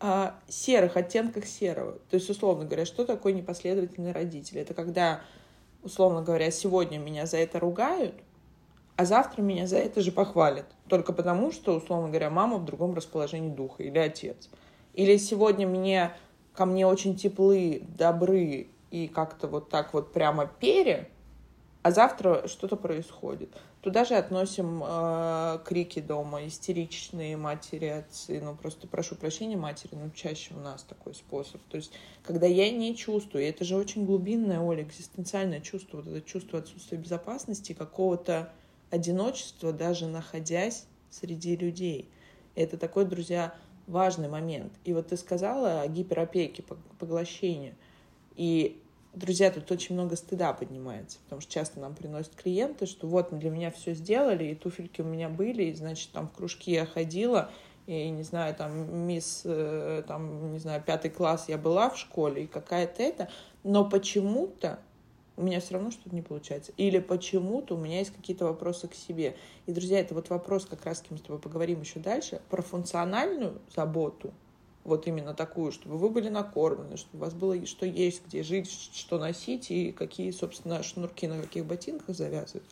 о серых оттенках серого. То есть, условно говоря, что такое непоследовательный родитель? Это когда, условно говоря, сегодня меня за это ругают, а завтра меня за это же похвалят. Только потому, что, условно говоря, мама в другом расположении духа или отец. Или сегодня мне, ко мне очень теплы, добры и как-то вот так вот прямо пере, а завтра что-то происходит. Туда же относим э, крики дома, истеричные матери, отцы. Ну, просто прошу прощения матери, но чаще у нас такой способ. То есть, когда я не чувствую, это же очень глубинное, Оля, экзистенциальное чувство, вот это чувство отсутствия безопасности, какого-то одиночества, даже находясь среди людей. Это такой, друзья, важный момент. И вот ты сказала о гиперопеке, поглощении. И, друзья, тут очень много стыда поднимается, потому что часто нам приносят клиенты, что вот для меня все сделали, и туфельки у меня были, и, значит, там в кружки я ходила, и, не знаю, там, мисс, э, там, не знаю, пятый класс я была в школе, и какая-то это, но почему-то у меня все равно что-то не получается. Или почему-то у меня есть какие-то вопросы к себе. И, друзья, это вот вопрос, как раз с кем с тобой поговорим еще дальше, про функциональную заботу, вот именно такую, чтобы вы были накормлены, чтобы у вас было что есть, где жить, что носить и какие, собственно, шнурки на каких ботинках завязывать.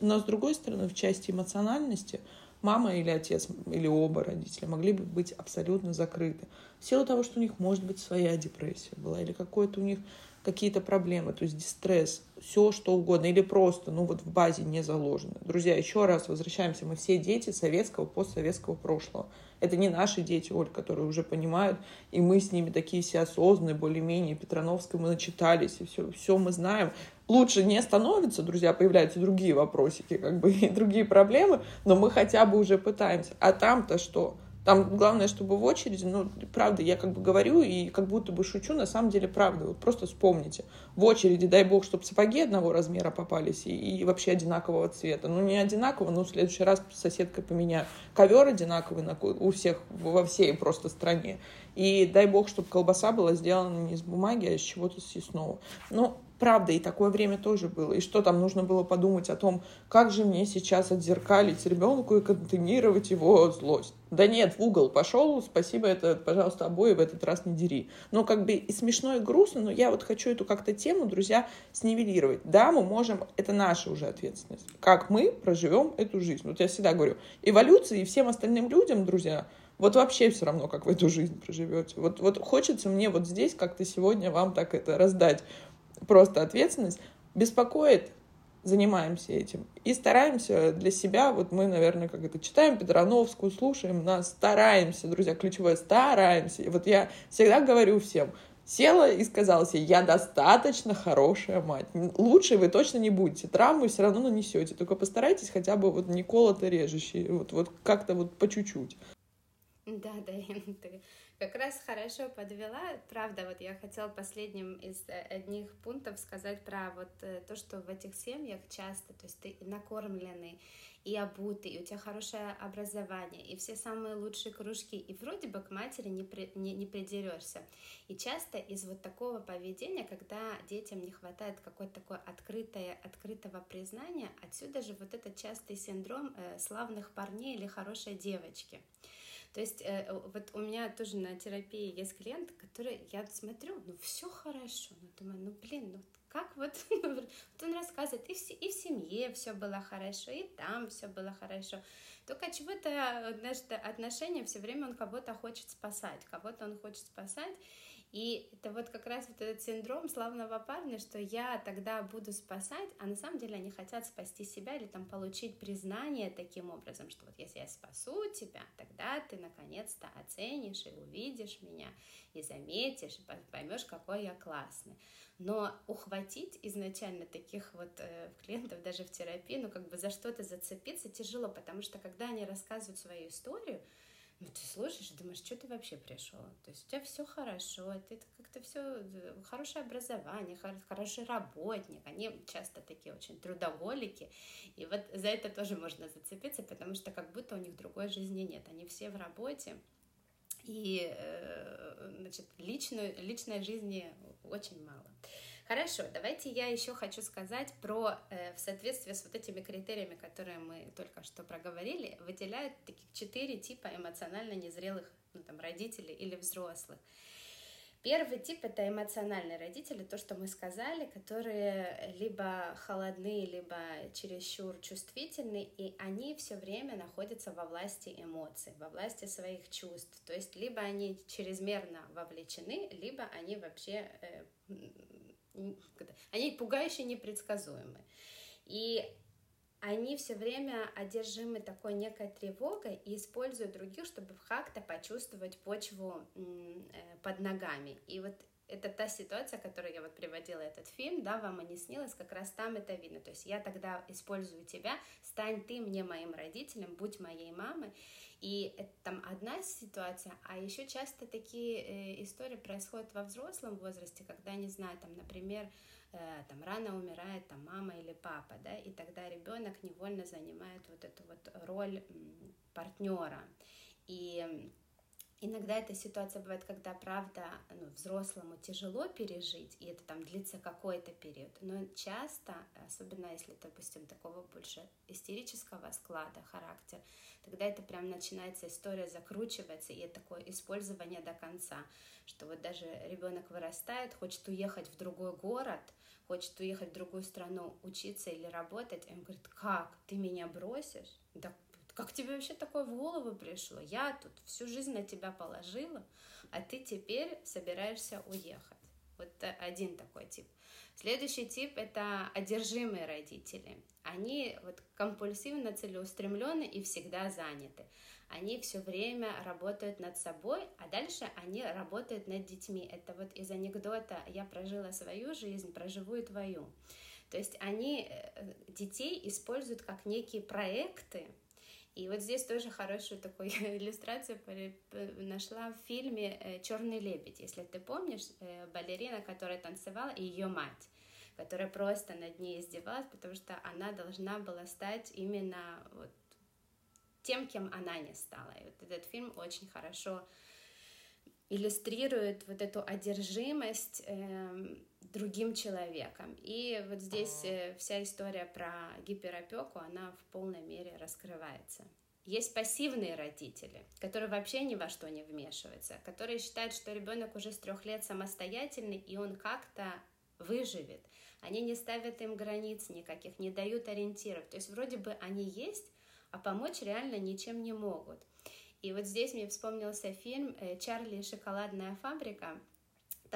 Но, с другой стороны, в части эмоциональности мама или отец, или оба родителя могли бы быть абсолютно закрыты. В силу того, что у них может быть своя депрессия была, или какое-то у них какие-то проблемы, то есть дистресс, все что угодно, или просто, ну вот в базе не заложено. Друзья, еще раз возвращаемся, мы все дети советского, постсоветского прошлого. Это не наши дети, Оль, которые уже понимают, и мы с ними такие все осознанные, более-менее, Петрановской мы начитались, и все, все мы знаем. Лучше не становится, друзья, появляются другие вопросики, как бы, [LAUGHS] и другие проблемы, но мы хотя бы уже пытаемся. А там-то что? Там главное, чтобы в очереди, ну, правда, я как бы говорю и как будто бы шучу, на самом деле правда. Вот просто вспомните. В очереди, дай бог, чтобы сапоги одного размера попались и, и вообще одинакового цвета. Ну, не одинаково, но в следующий раз соседка поменяю. Ковер одинаковый на, у всех, во всей просто стране. И дай бог, чтобы колбаса была сделана не из бумаги, а из чего-то съестного. Ну, правда, и такое время тоже было. И что там нужно было подумать о том, как же мне сейчас отзеркалить ребенку и контейнировать его злость. Да нет, в угол пошел, спасибо, это, пожалуйста, обои в этот раз не дери. Ну, как бы и смешно, и грустно, но я вот хочу эту как-то тему, друзья, снивелировать. Да, мы можем, это наша уже ответственность, как мы проживем эту жизнь. Вот я всегда говорю, эволюции и всем остальным людям, друзья, вот вообще все равно, как вы эту жизнь проживете. Вот, вот хочется мне вот здесь как-то сегодня вам так это раздать просто ответственность, беспокоит, занимаемся этим. И стараемся для себя, вот мы, наверное, как это читаем Петрановскую, слушаем нас, стараемся, друзья, ключевое, стараемся. И вот я всегда говорю всем, села и сказала себе, я достаточно хорошая мать. Лучше вы точно не будете. Травмы все равно нанесете. Только постарайтесь хотя бы вот не колото режущие. Вот, вот как-то вот по чуть-чуть. Да, да, [LAUGHS] ты как раз хорошо подвела. Правда, вот я хотела последним из э, одних пунктов сказать про вот э, то, что в этих семьях часто, то есть ты накормленный и обутый, и у тебя хорошее образование, и все самые лучшие кружки, и вроде бы к матери не, при, не, не придерешься. И часто из вот такого поведения, когда детям не хватает какой-то такой открытое, открытого признания, отсюда же вот этот частый синдром э, славных парней или хорошей девочки. То есть э, вот у меня тоже на терапии есть клиент, который, я смотрю, ну все хорошо, ну думаю, ну блин, ну как вот, [LAUGHS] вот он рассказывает, и в, и в семье все было хорошо, и там все было хорошо. Только чего-то, значит, отношения все время он кого-то хочет спасать, кого-то он хочет спасать, и это вот как раз вот этот синдром славного парня, что я тогда буду спасать, а на самом деле они хотят спасти себя или там получить признание таким образом, что вот если я спасу тебя, тогда ты наконец-то оценишь и увидишь меня, и заметишь, и поймешь, какой я классный. Но ухватить изначально таких вот э, клиентов даже в терапии, ну как бы за что-то зацепиться тяжело, потому что когда они рассказывают свою историю, ну, ты слушаешь и думаешь, что ты вообще пришел? То есть у тебя все хорошо, ты как-то все, э, хорошее образование, хороший работник. Они часто такие очень трудоголики. И вот за это тоже можно зацепиться, потому что как будто у них другой жизни нет. Они все в работе, и, э, значит, личную, личной жизни очень мало. Хорошо, давайте я еще хочу сказать про, э, в соответствии с вот этими критериями, которые мы только что проговорили, выделяют таких четыре типа эмоционально незрелых ну, там, родителей или взрослых. Первый тип это эмоциональные родители, то, что мы сказали, которые либо холодны, либо чересчур чувствительны, и они все время находятся во власти эмоций, во власти своих чувств. То есть либо они чрезмерно вовлечены, либо они вообще э, они пугающе непредсказуемы. И они все время одержимы такой некой тревогой и используют других, чтобы как-то почувствовать почву э, под ногами. И вот это та ситуация, которую я вот приводила этот фильм, да, вам и не снилось, как раз там это видно. То есть я тогда использую тебя, стань ты мне моим родителем, будь моей мамой. И это там одна ситуация, а еще часто такие э, истории происходят во взрослом возрасте, когда, не знаю, там, например, э, там рано умирает там мама или папа, да, и тогда ребенок невольно занимает вот эту вот роль партнера. И Иногда эта ситуация бывает, когда, правда, ну, взрослому тяжело пережить, и это там длится какой-то период, но часто, особенно если, допустим, такого больше истерического склада, характер, тогда это прям начинается история закручивается, и это такое использование до конца, что вот даже ребенок вырастает, хочет уехать в другой город, хочет уехать в другую страну учиться или работать, и он говорит, как, ты меня бросишь? Да как тебе вообще такое в голову пришло? Я тут всю жизнь на тебя положила, а ты теперь собираешься уехать. Вот один такой тип. Следующий тип — это одержимые родители. Они вот компульсивно целеустремлены и всегда заняты. Они все время работают над собой, а дальше они работают над детьми. Это вот из анекдота «я прожила свою жизнь, проживу и твою». То есть они э, детей используют как некие проекты, и вот здесь тоже хорошую такую [LAUGHS] иллюстрацию нашла в фильме э, Черный лебедь. Если ты помнишь, э, балерина, которая танцевала, и ее мать которая просто над ней издевалась, потому что она должна была стать именно вот тем, кем она не стала. И вот этот фильм очень хорошо иллюстрирует вот эту одержимость э, другим человеком. И вот здесь э, вся история про гиперопеку, она в полной мере раскрывается. Есть пассивные родители, которые вообще ни во что не вмешиваются, которые считают, что ребенок уже с трех лет самостоятельный, и он как-то выживет. Они не ставят им границ никаких, не дают ориентиров. То есть вроде бы они есть, а помочь реально ничем не могут. И вот здесь мне вспомнился фильм э, «Чарли и шоколадная фабрика».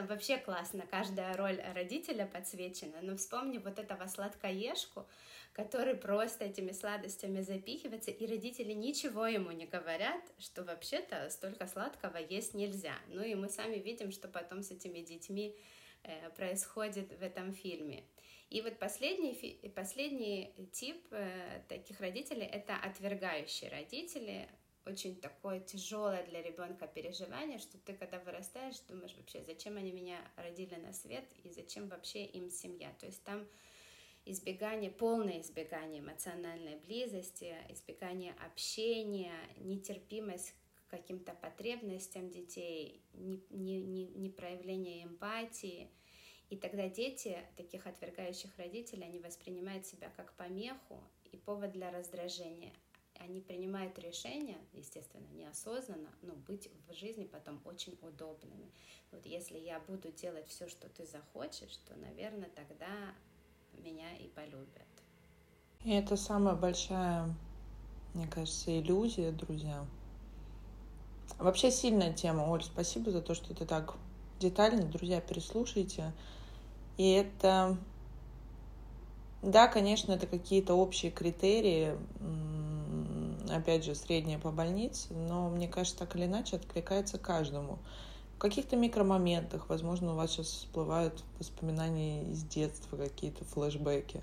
Там вообще классно, каждая роль родителя подсвечена, но вспомни вот этого сладкоежку, который просто этими сладостями запихивается, и родители ничего ему не говорят, что вообще-то столько сладкого есть нельзя. Ну и мы сами видим, что потом с этими детьми э, происходит в этом фильме. И вот последний, последний тип э, таких родителей — это отвергающие родители, очень такое тяжелое для ребенка переживание, что ты, когда вырастаешь, думаешь вообще, зачем они меня родили на свет и зачем вообще им семья. То есть там избегание, полное избегание эмоциональной близости, избегание общения, нетерпимость к каким-то потребностям детей, не, не, не, не проявление эмпатии. И тогда дети таких отвергающих родителей, они воспринимают себя как помеху и повод для раздражения они принимают решения, естественно, неосознанно, но быть в жизни потом очень удобными. Вот если я буду делать все, что ты захочешь, то, наверное, тогда меня и полюбят. И это самая большая, мне кажется, иллюзия, друзья. Вообще сильная тема, Оль, спасибо за то, что ты так детально, друзья, переслушайте. И это, да, конечно, это какие-то общие критерии, опять же, средняя по больнице, но мне кажется, так или иначе откликается каждому. В каких-то микромоментах, возможно, у вас сейчас всплывают воспоминания из детства, какие-то флешбеки.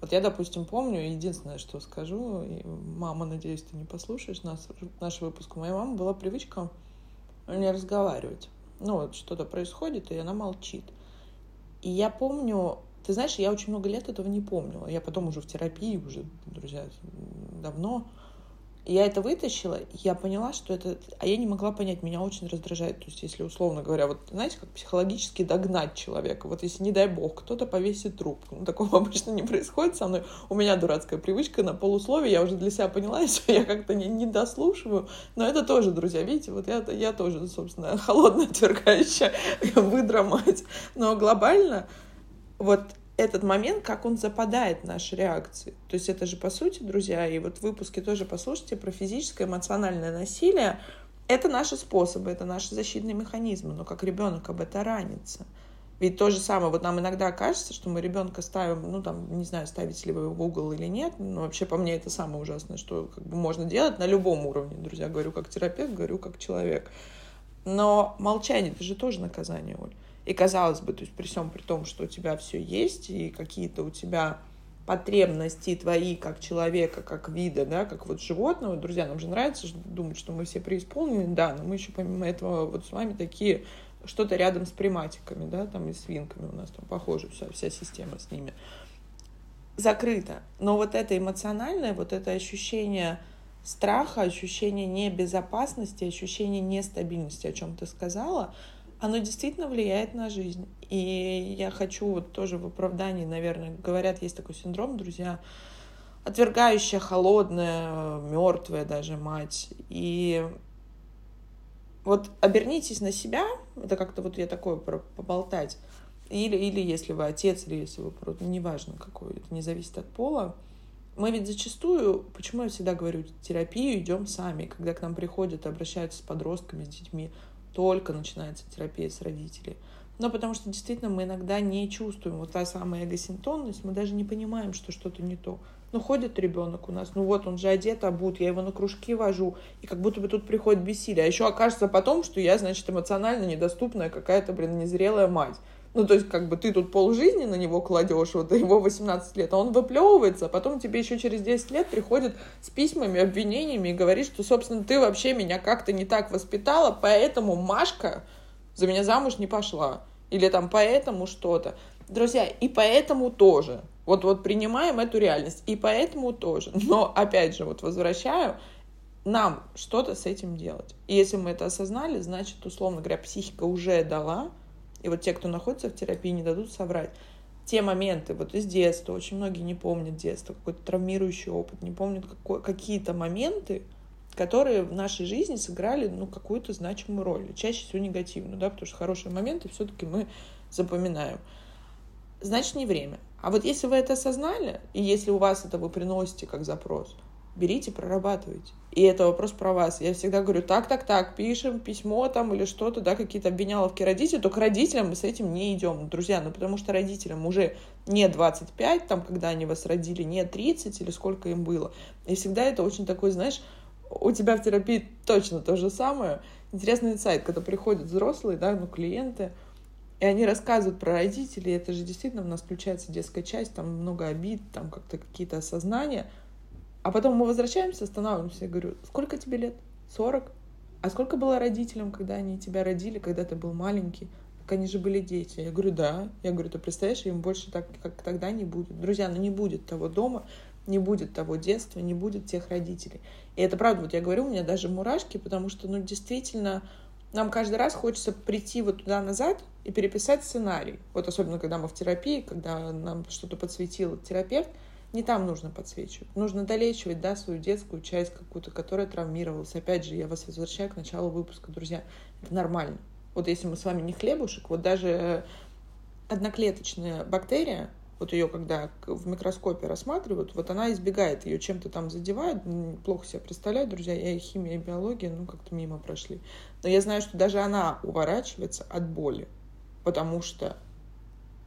Вот я, допустим, помню, единственное, что скажу, мама, надеюсь, ты не послушаешь нас, наш выпуск, у моей мамы была привычка не разговаривать. Ну, вот что-то происходит, и она молчит. И я помню, ты знаешь, я очень много лет этого не помнила. Я потом уже в терапии, уже, друзья, давно я это вытащила, я поняла, что это... А я не могла понять, меня очень раздражает. То есть, если, условно говоря, вот, знаете, как психологически догнать человека. Вот если, не дай бог, кто-то повесит трубку. Ну, такого [LAUGHS] обычно не происходит со мной. У меня дурацкая привычка на полусловие. Я уже для себя поняла, [LAUGHS] что я как-то не, не дослушиваю. Но это тоже, друзья, видите, вот я, я тоже, собственно, [LAUGHS] холодная, отвергающая выдра мать. Но глобально вот этот момент, как он западает в наши реакции. То есть это же по сути, друзья, и вот в выпуске тоже послушайте про физическое, эмоциональное насилие. Это наши способы, это наши защитные механизмы, но как ребенок об это ранится. Ведь то же самое, вот нам иногда кажется, что мы ребенка ставим, ну там, не знаю, ставить ли вы его в угол или нет, но вообще по мне это самое ужасное, что как бы можно делать на любом уровне, друзья, говорю как терапевт, говорю как человек. Но молчание, это же тоже наказание, Оль. И казалось бы, то есть при всем при том, что у тебя все есть, и какие-то у тебя потребности твои как человека, как вида, да, как вот животного. Друзья, нам же нравится думать, что мы все преисполнены, да, но мы еще помимо этого вот с вами такие что-то рядом с приматиками, да, там и свинками у нас там похоже вся, вся система с ними закрыта. Но вот это эмоциональное, вот это ощущение страха, ощущение небезопасности, ощущение нестабильности, о чем ты сказала, оно действительно влияет на жизнь. И я хочу вот тоже в оправдании, наверное, говорят, есть такой синдром, друзья, отвергающая, холодная, мертвая даже мать. И вот обернитесь на себя, это как-то вот я такое поболтать, или, или если вы отец, или если вы просто, ну, неважно какой, это не зависит от пола, мы ведь зачастую, почему я всегда говорю, терапию идем сами, когда к нам приходят, обращаются с подростками, с детьми, только начинается терапия с родителей. Но потому что действительно мы иногда не чувствуем вот та самая эгосинтонность, мы даже не понимаем, что что-то не то. Ну, ходит ребенок у нас, ну вот он же одет, обут, я его на кружки вожу, и как будто бы тут приходит бессилие. А еще окажется потом, что я, значит, эмоционально недоступная какая-то, блин, незрелая мать. Ну, то есть, как бы ты тут полжизни на него кладешь, вот его 18 лет, а он выплевывается, а потом тебе еще через 10 лет приходит с письмами, обвинениями и говорит, что, собственно, ты вообще меня как-то не так воспитала, поэтому Машка за меня замуж не пошла. Или там поэтому что-то. Друзья, и поэтому тоже. Вот, вот принимаем эту реальность. И поэтому тоже. Но, опять же, вот возвращаю, нам что-то с этим делать. И если мы это осознали, значит, условно говоря, психика уже дала и вот те, кто находится в терапии, не дадут соврать. Те моменты вот из детства, очень многие не помнят детство, какой-то травмирующий опыт, не помнят какой, какие-то моменты, которые в нашей жизни сыграли ну, какую-то значимую роль, чаще всего негативную, да, потому что хорошие моменты все-таки мы запоминаем. Значит, не время. А вот если вы это осознали, и если у вас это вы приносите как запрос, берите, прорабатывайте. И это вопрос про вас. Я всегда говорю, так, так, так, пишем письмо там или что-то, да, какие-то обвиняловки родителей, только родителям мы с этим не идем, друзья, ну потому что родителям уже не 25, там, когда они вас родили, не 30 или сколько им было. И всегда это очень такой, знаешь, у тебя в терапии точно то же самое. Интересный инсайт, когда приходят взрослые, да, ну, клиенты, и они рассказывают про родителей, это же действительно у нас включается детская часть, там много обид, там как-то какие-то осознания — а потом мы возвращаемся, останавливаемся. Я говорю, сколько тебе лет? 40? А сколько было родителям, когда они тебя родили, когда ты был маленький? Так они же были дети. Я говорю, да. Я говорю, ты представляешь, им больше так, как тогда не будет. Друзья, ну не будет того дома, не будет того детства, не будет тех родителей. И это правда, вот я говорю, у меня даже мурашки, потому что, ну, действительно, нам каждый раз хочется прийти вот туда назад и переписать сценарий. Вот особенно, когда мы в терапии, когда нам что-то подсветил терапевт, не там нужно подсвечивать. Нужно долечивать, да, свою детскую часть какую-то, которая травмировалась. Опять же, я вас возвращаю к началу выпуска, друзья. Это нормально. Вот если мы с вами не хлебушек, вот даже одноклеточная бактерия, вот ее когда в микроскопе рассматривают, вот она избегает, ее чем-то там задевает, плохо себе представляю, друзья, я и химия, и биология, ну, как-то мимо прошли. Но я знаю, что даже она уворачивается от боли, потому что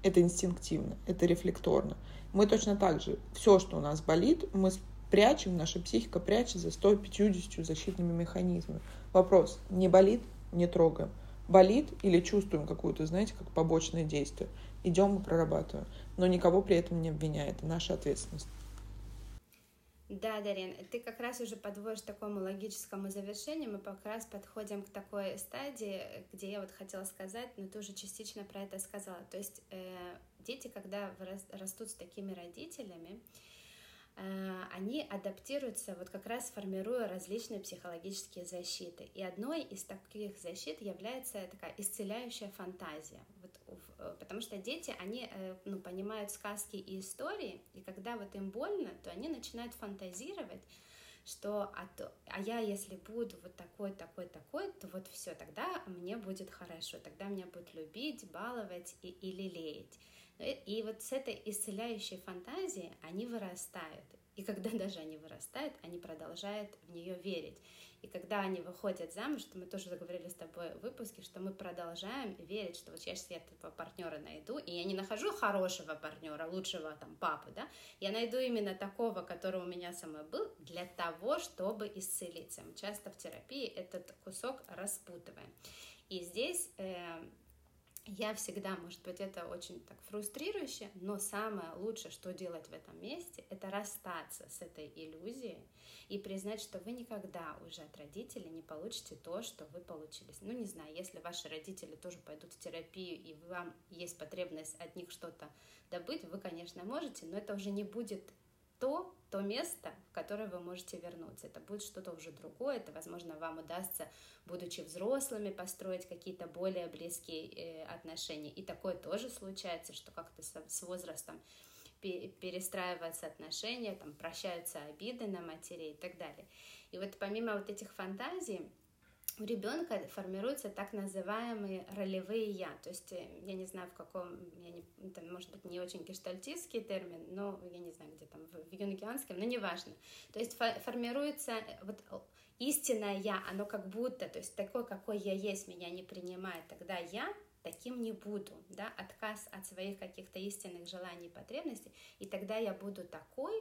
это инстинктивно, это рефлекторно. Мы точно так же, все, что у нас болит, мы прячем, наша психика прячет за 150 защитными механизмами. Вопрос, не болит, не трогаем. Болит или чувствуем какую-то, знаете, как побочное действие. идем и прорабатываем. Но никого при этом не обвиняет, это наша ответственность. Да, Дарин, ты как раз уже подводишь такому логическому завершению, мы как раз подходим к такой стадии, где я вот хотела сказать, но ты уже частично про это сказала. То есть э, дети, когда растут с такими родителями, Э, они адаптируются, вот как раз формируя различные психологические защиты. И одной из таких защит является такая исцеляющая фантазия. Вот, э, потому что дети, они э, ну, понимают сказки и истории, и когда вот им больно, то они начинают фантазировать, что а, то, а я если буду вот такой, такой, такой, то вот все, тогда мне будет хорошо, тогда меня будут любить, баловать и, и лелеять. И вот с этой исцеляющей фантазией они вырастают. И когда [LAUGHS] даже они вырастают, они продолжают в нее верить. И когда они выходят замуж, что мы тоже заговорили с тобой в выпуске, что мы продолжаем верить, что вот сейчас я этого партнера найду, и я не нахожу хорошего партнера, лучшего там папы, да, я найду именно такого, который у меня самой был, для того, чтобы исцелиться. Мы часто в терапии этот кусок распутываем. И здесь э, я всегда, может быть, это очень так фрустрирующе, но самое лучшее, что делать в этом месте, это расстаться с этой иллюзией и признать, что вы никогда уже от родителей не получите то, что вы получили. Ну, не знаю, если ваши родители тоже пойдут в терапию, и вам есть потребность от них что-то добыть, вы, конечно, можете, но это уже не будет то, то место, в которое вы можете вернуться. Это будет что-то уже другое, это, возможно, вам удастся, будучи взрослыми, построить какие-то более близкие э, отношения. И такое тоже случается, что как-то с, возрастом перестраиваются отношения, там прощаются обиды на матерей и так далее. И вот помимо вот этих фантазий, у ребенка формируются так называемые ролевые я. То есть э, я не знаю, в каком, я не, это может быть не очень гештальтистский термин, но я не знаю, где там, в, в юнгианском, но неважно. То есть формируется э, вот истинное я, оно как будто, то есть такой, какой я есть, меня не принимает, тогда я таким не буду, да, отказ от своих каких-то истинных желаний и потребностей, и тогда я буду такой,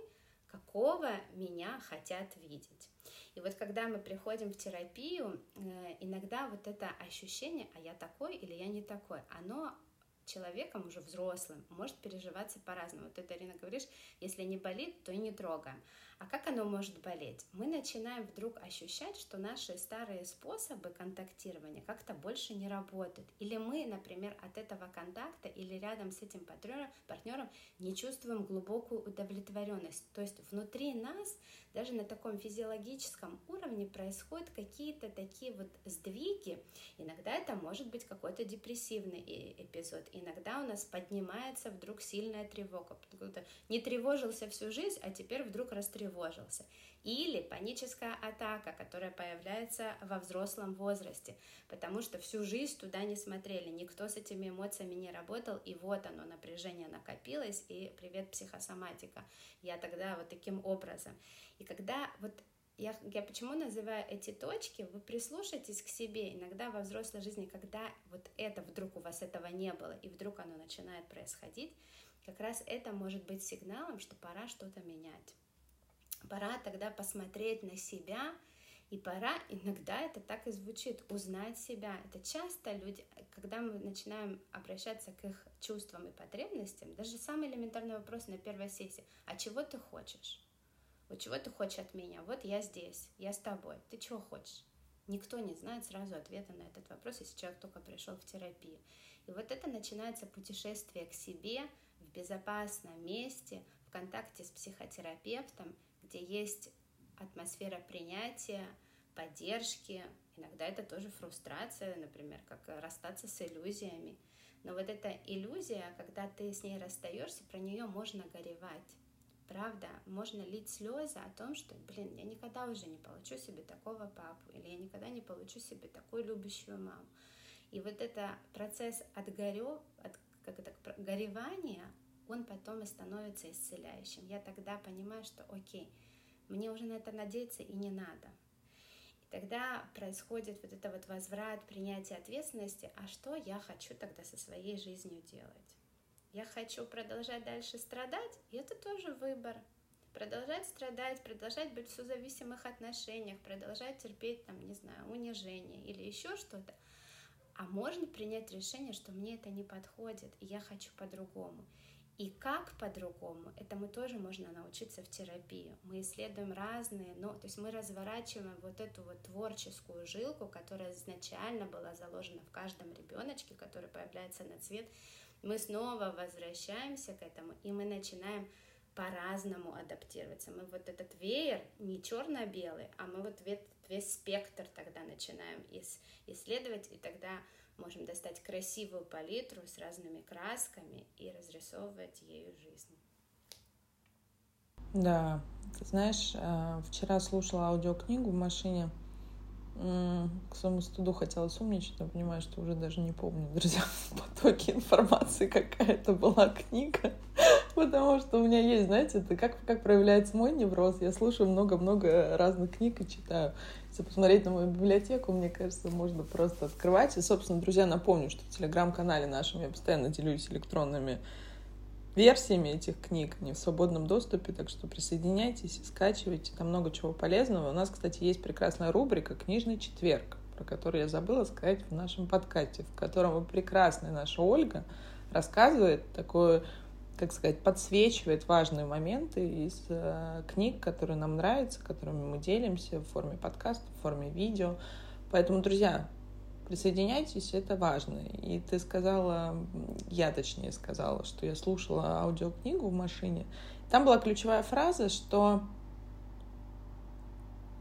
какого меня хотят видеть. И вот когда мы приходим в терапию, э, иногда вот это ощущение, а я такой или я не такой, оно человеком уже взрослым может переживаться по-разному. Вот ты, Арина, говоришь, если не болит, то и не трогаем. А как оно может болеть? Мы начинаем вдруг ощущать, что наши старые способы контактирования как-то больше не работают. Или мы, например, от этого контакта или рядом с этим партнером, партнером не чувствуем глубокую удовлетворенность. То есть внутри нас, даже на таком физиологическом уровне, происходят какие-то такие вот сдвиги. Иногда это может быть какой-то депрессивный эпизод. Иногда у нас поднимается вдруг сильная тревога. Не тревожился всю жизнь, а теперь вдруг растревожился встревожился. Или паническая атака, которая появляется во взрослом возрасте, потому что всю жизнь туда не смотрели, никто с этими эмоциями не работал, и вот оно, напряжение накопилось, и привет психосоматика. Я тогда вот таким образом. И когда вот я, я почему называю эти точки, вы прислушайтесь к себе. Иногда во взрослой жизни, когда вот это вдруг у вас этого не было, и вдруг оно начинает происходить, как раз это может быть сигналом, что пора что-то менять пора тогда посмотреть на себя, и пора, иногда это так и звучит, узнать себя. Это часто люди, когда мы начинаем обращаться к их чувствам и потребностям, даже самый элементарный вопрос на первой сессии, а чего ты хочешь? Вот чего ты хочешь от меня? Вот я здесь, я с тобой. Ты чего хочешь? Никто не знает сразу ответа на этот вопрос, если человек только пришел в терапию. И вот это начинается путешествие к себе в безопасном месте, в контакте с психотерапевтом – где есть атмосфера принятия, поддержки, иногда это тоже фрустрация, например, как расстаться с иллюзиями. Но вот эта иллюзия, когда ты с ней расстаешься, про нее можно горевать. Правда, можно лить слезы о том, что, блин, я никогда уже не получу себе такого папу, или я никогда не получу себе такую любящую маму. И вот это процесс от, горё, от как это, горевания, он потом и становится исцеляющим. Я тогда понимаю, что окей, мне уже на это надеяться и не надо. И тогда происходит вот это вот возврат, принятие ответственности, а что я хочу тогда со своей жизнью делать? Я хочу продолжать дальше страдать, и это тоже выбор. Продолжать страдать, продолжать быть в созависимых отношениях, продолжать терпеть, там, не знаю, унижение или еще что-то. а можно принять решение, что мне это не подходит, и я хочу по-другому. И как по-другому, это мы тоже можно научиться в терапии. Мы исследуем разные, но, то есть мы разворачиваем вот эту вот творческую жилку, которая изначально была заложена в каждом ребеночке, который появляется на цвет. Мы снова возвращаемся к этому, и мы начинаем по-разному адаптироваться. Мы вот этот веер не черно-белый, а мы вот весь, спектр тогда начинаем исследовать, и тогда можем достать красивую палитру с разными красками и разрисовывать ею жизнь. Да, ты знаешь, э, вчера слушала аудиокнигу в машине. К своему студу хотела сумничать, но понимаю, что уже даже не помню, друзья, [LAUGHS] в потоке информации какая-то была книга. Потому что у меня есть, знаете, это как, как проявляется мой невроз. Я слушаю много-много разных книг и читаю. Если посмотреть на мою библиотеку, мне кажется, можно просто открывать. И, собственно, друзья, напомню, что в телеграм-канале нашем я постоянно делюсь электронными версиями этих книг, не в свободном доступе, так что присоединяйтесь, скачивайте, там много чего полезного. У нас, кстати, есть прекрасная рубрика «Книжный четверг», про которую я забыла сказать в нашем подкасте, в котором прекрасная наша Ольга рассказывает такое как сказать, подсвечивает важные моменты из э, книг, которые нам нравятся, которыми мы делимся в форме подкаста, в форме видео. Поэтому, друзья, присоединяйтесь, это важно. И ты сказала, я точнее сказала, что я слушала аудиокнигу в машине. Там была ключевая фраза, что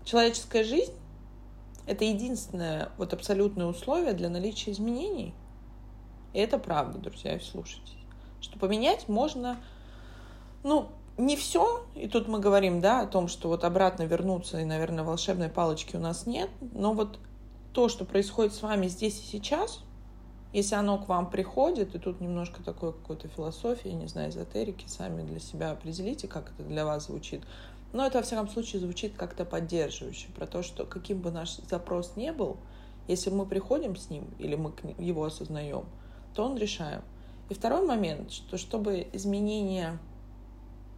человеческая жизнь — это единственное вот абсолютное условие для наличия изменений. И это правда, друзья, слушайте что поменять можно, ну, не все, и тут мы говорим, да, о том, что вот обратно вернуться, и, наверное, волшебной палочки у нас нет, но вот то, что происходит с вами здесь и сейчас, если оно к вам приходит, и тут немножко такой какой-то философии, не знаю, эзотерики, сами для себя определите, как это для вас звучит. Но это, во всяком случае, звучит как-то поддерживающе, про то, что каким бы наш запрос не был, если мы приходим с ним, или мы его осознаем, то он решаем. И второй момент, что чтобы изменения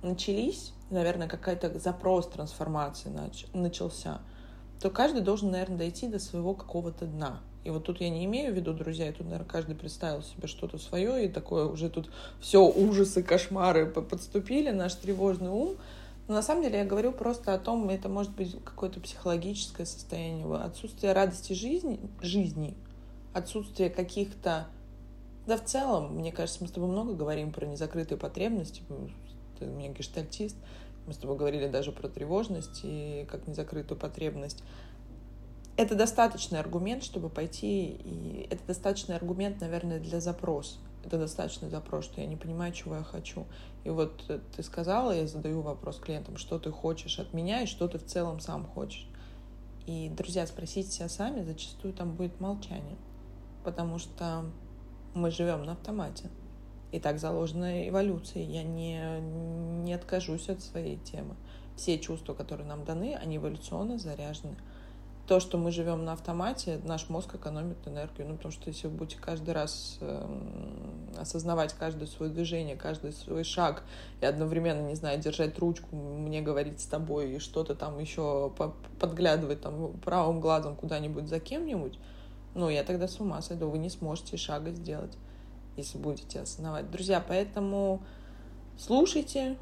начались, наверное, какая-то запрос трансформации нач- начался, то каждый должен, наверное, дойти до своего какого-то дна. И вот тут я не имею в виду, друзья, и тут, наверное, каждый представил себе что-то свое, и такое уже тут все ужасы, кошмары подступили, наш тревожный ум. Но на самом деле я говорю просто о том, это может быть какое-то психологическое состояние, отсутствие радости жизни, жизни отсутствие каких-то да, в целом, мне кажется, мы с тобой много говорим про незакрытые потребности. Ты меня гештальтист. Мы с тобой говорили даже про тревожность и как незакрытую потребность. Это достаточный аргумент, чтобы пойти, и это достаточный аргумент, наверное, для запроса. Это достаточный запрос, что я не понимаю, чего я хочу. И вот ты сказала, я задаю вопрос клиентам, что ты хочешь от меня и что ты в целом сам хочешь. И, друзья, спросите себя сами, зачастую там будет молчание. Потому что мы живем на автомате. И так заложена эволюция. Я не, не откажусь от своей темы. Все чувства, которые нам даны, они эволюционно заряжены. То, что мы живем на автомате, наш мозг экономит энергию. Ну, потому что если вы будете каждый раз э, осознавать каждое свое движение, каждый свой шаг и одновременно, не знаю, держать ручку, мне говорить с тобой и что-то там еще подглядывать там правым глазом куда-нибудь за кем-нибудь, ну, я тогда с ума сойду, вы не сможете шага сделать, если будете осознавать. Друзья, поэтому слушайте,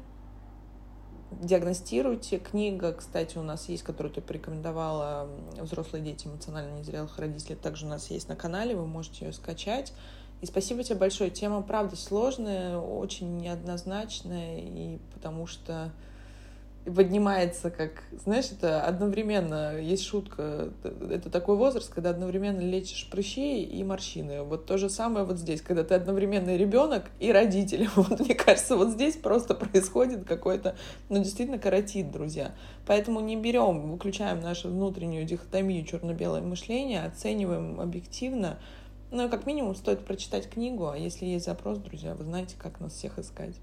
диагностируйте. Книга, кстати, у нас есть, которую ты порекомендовала, «Взрослые дети эмоционально незрелых родителей», также у нас есть на канале, вы можете ее скачать. И спасибо тебе большое. Тема, правда, сложная, очень неоднозначная, и потому что поднимается как, знаешь, это одновременно, есть шутка, это такой возраст, когда одновременно лечишь прыщи и морщины. Вот то же самое вот здесь, когда ты одновременно ребенок и родитель. [LAUGHS] Вот мне кажется, вот здесь просто происходит какой-то, ну, действительно каротит, друзья. Поэтому не берем, выключаем нашу внутреннюю дихотомию черно-белое мышление, оцениваем объективно. Ну, как минимум, стоит прочитать книгу, а если есть запрос, друзья, вы знаете, как нас всех искать.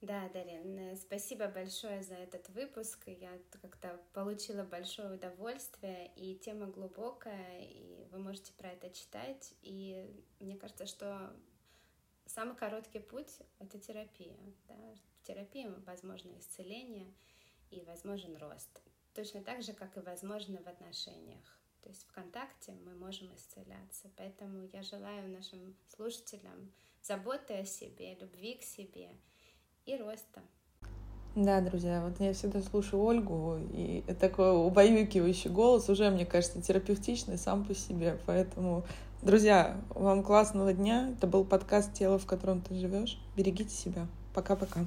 Да, Дарин, э, спасибо большое за этот выпуск. Я как-то получила большое удовольствие, и тема глубокая, и вы можете про это читать. И мне кажется, что самый короткий путь — это терапия. Да? В возможно исцеление и возможен рост. Точно так же, как и возможно в отношениях. То есть ВКонтакте мы можем исцеляться. Поэтому я желаю нашим слушателям заботы о себе, любви к себе и роста. Да, друзья, вот я всегда слушаю Ольгу, и такой убаюкивающий голос уже, мне кажется, терапевтичный сам по себе. Поэтому, друзья, вам классного дня. Это был подкаст «Тело, в котором ты живешь». Берегите себя. Пока-пока.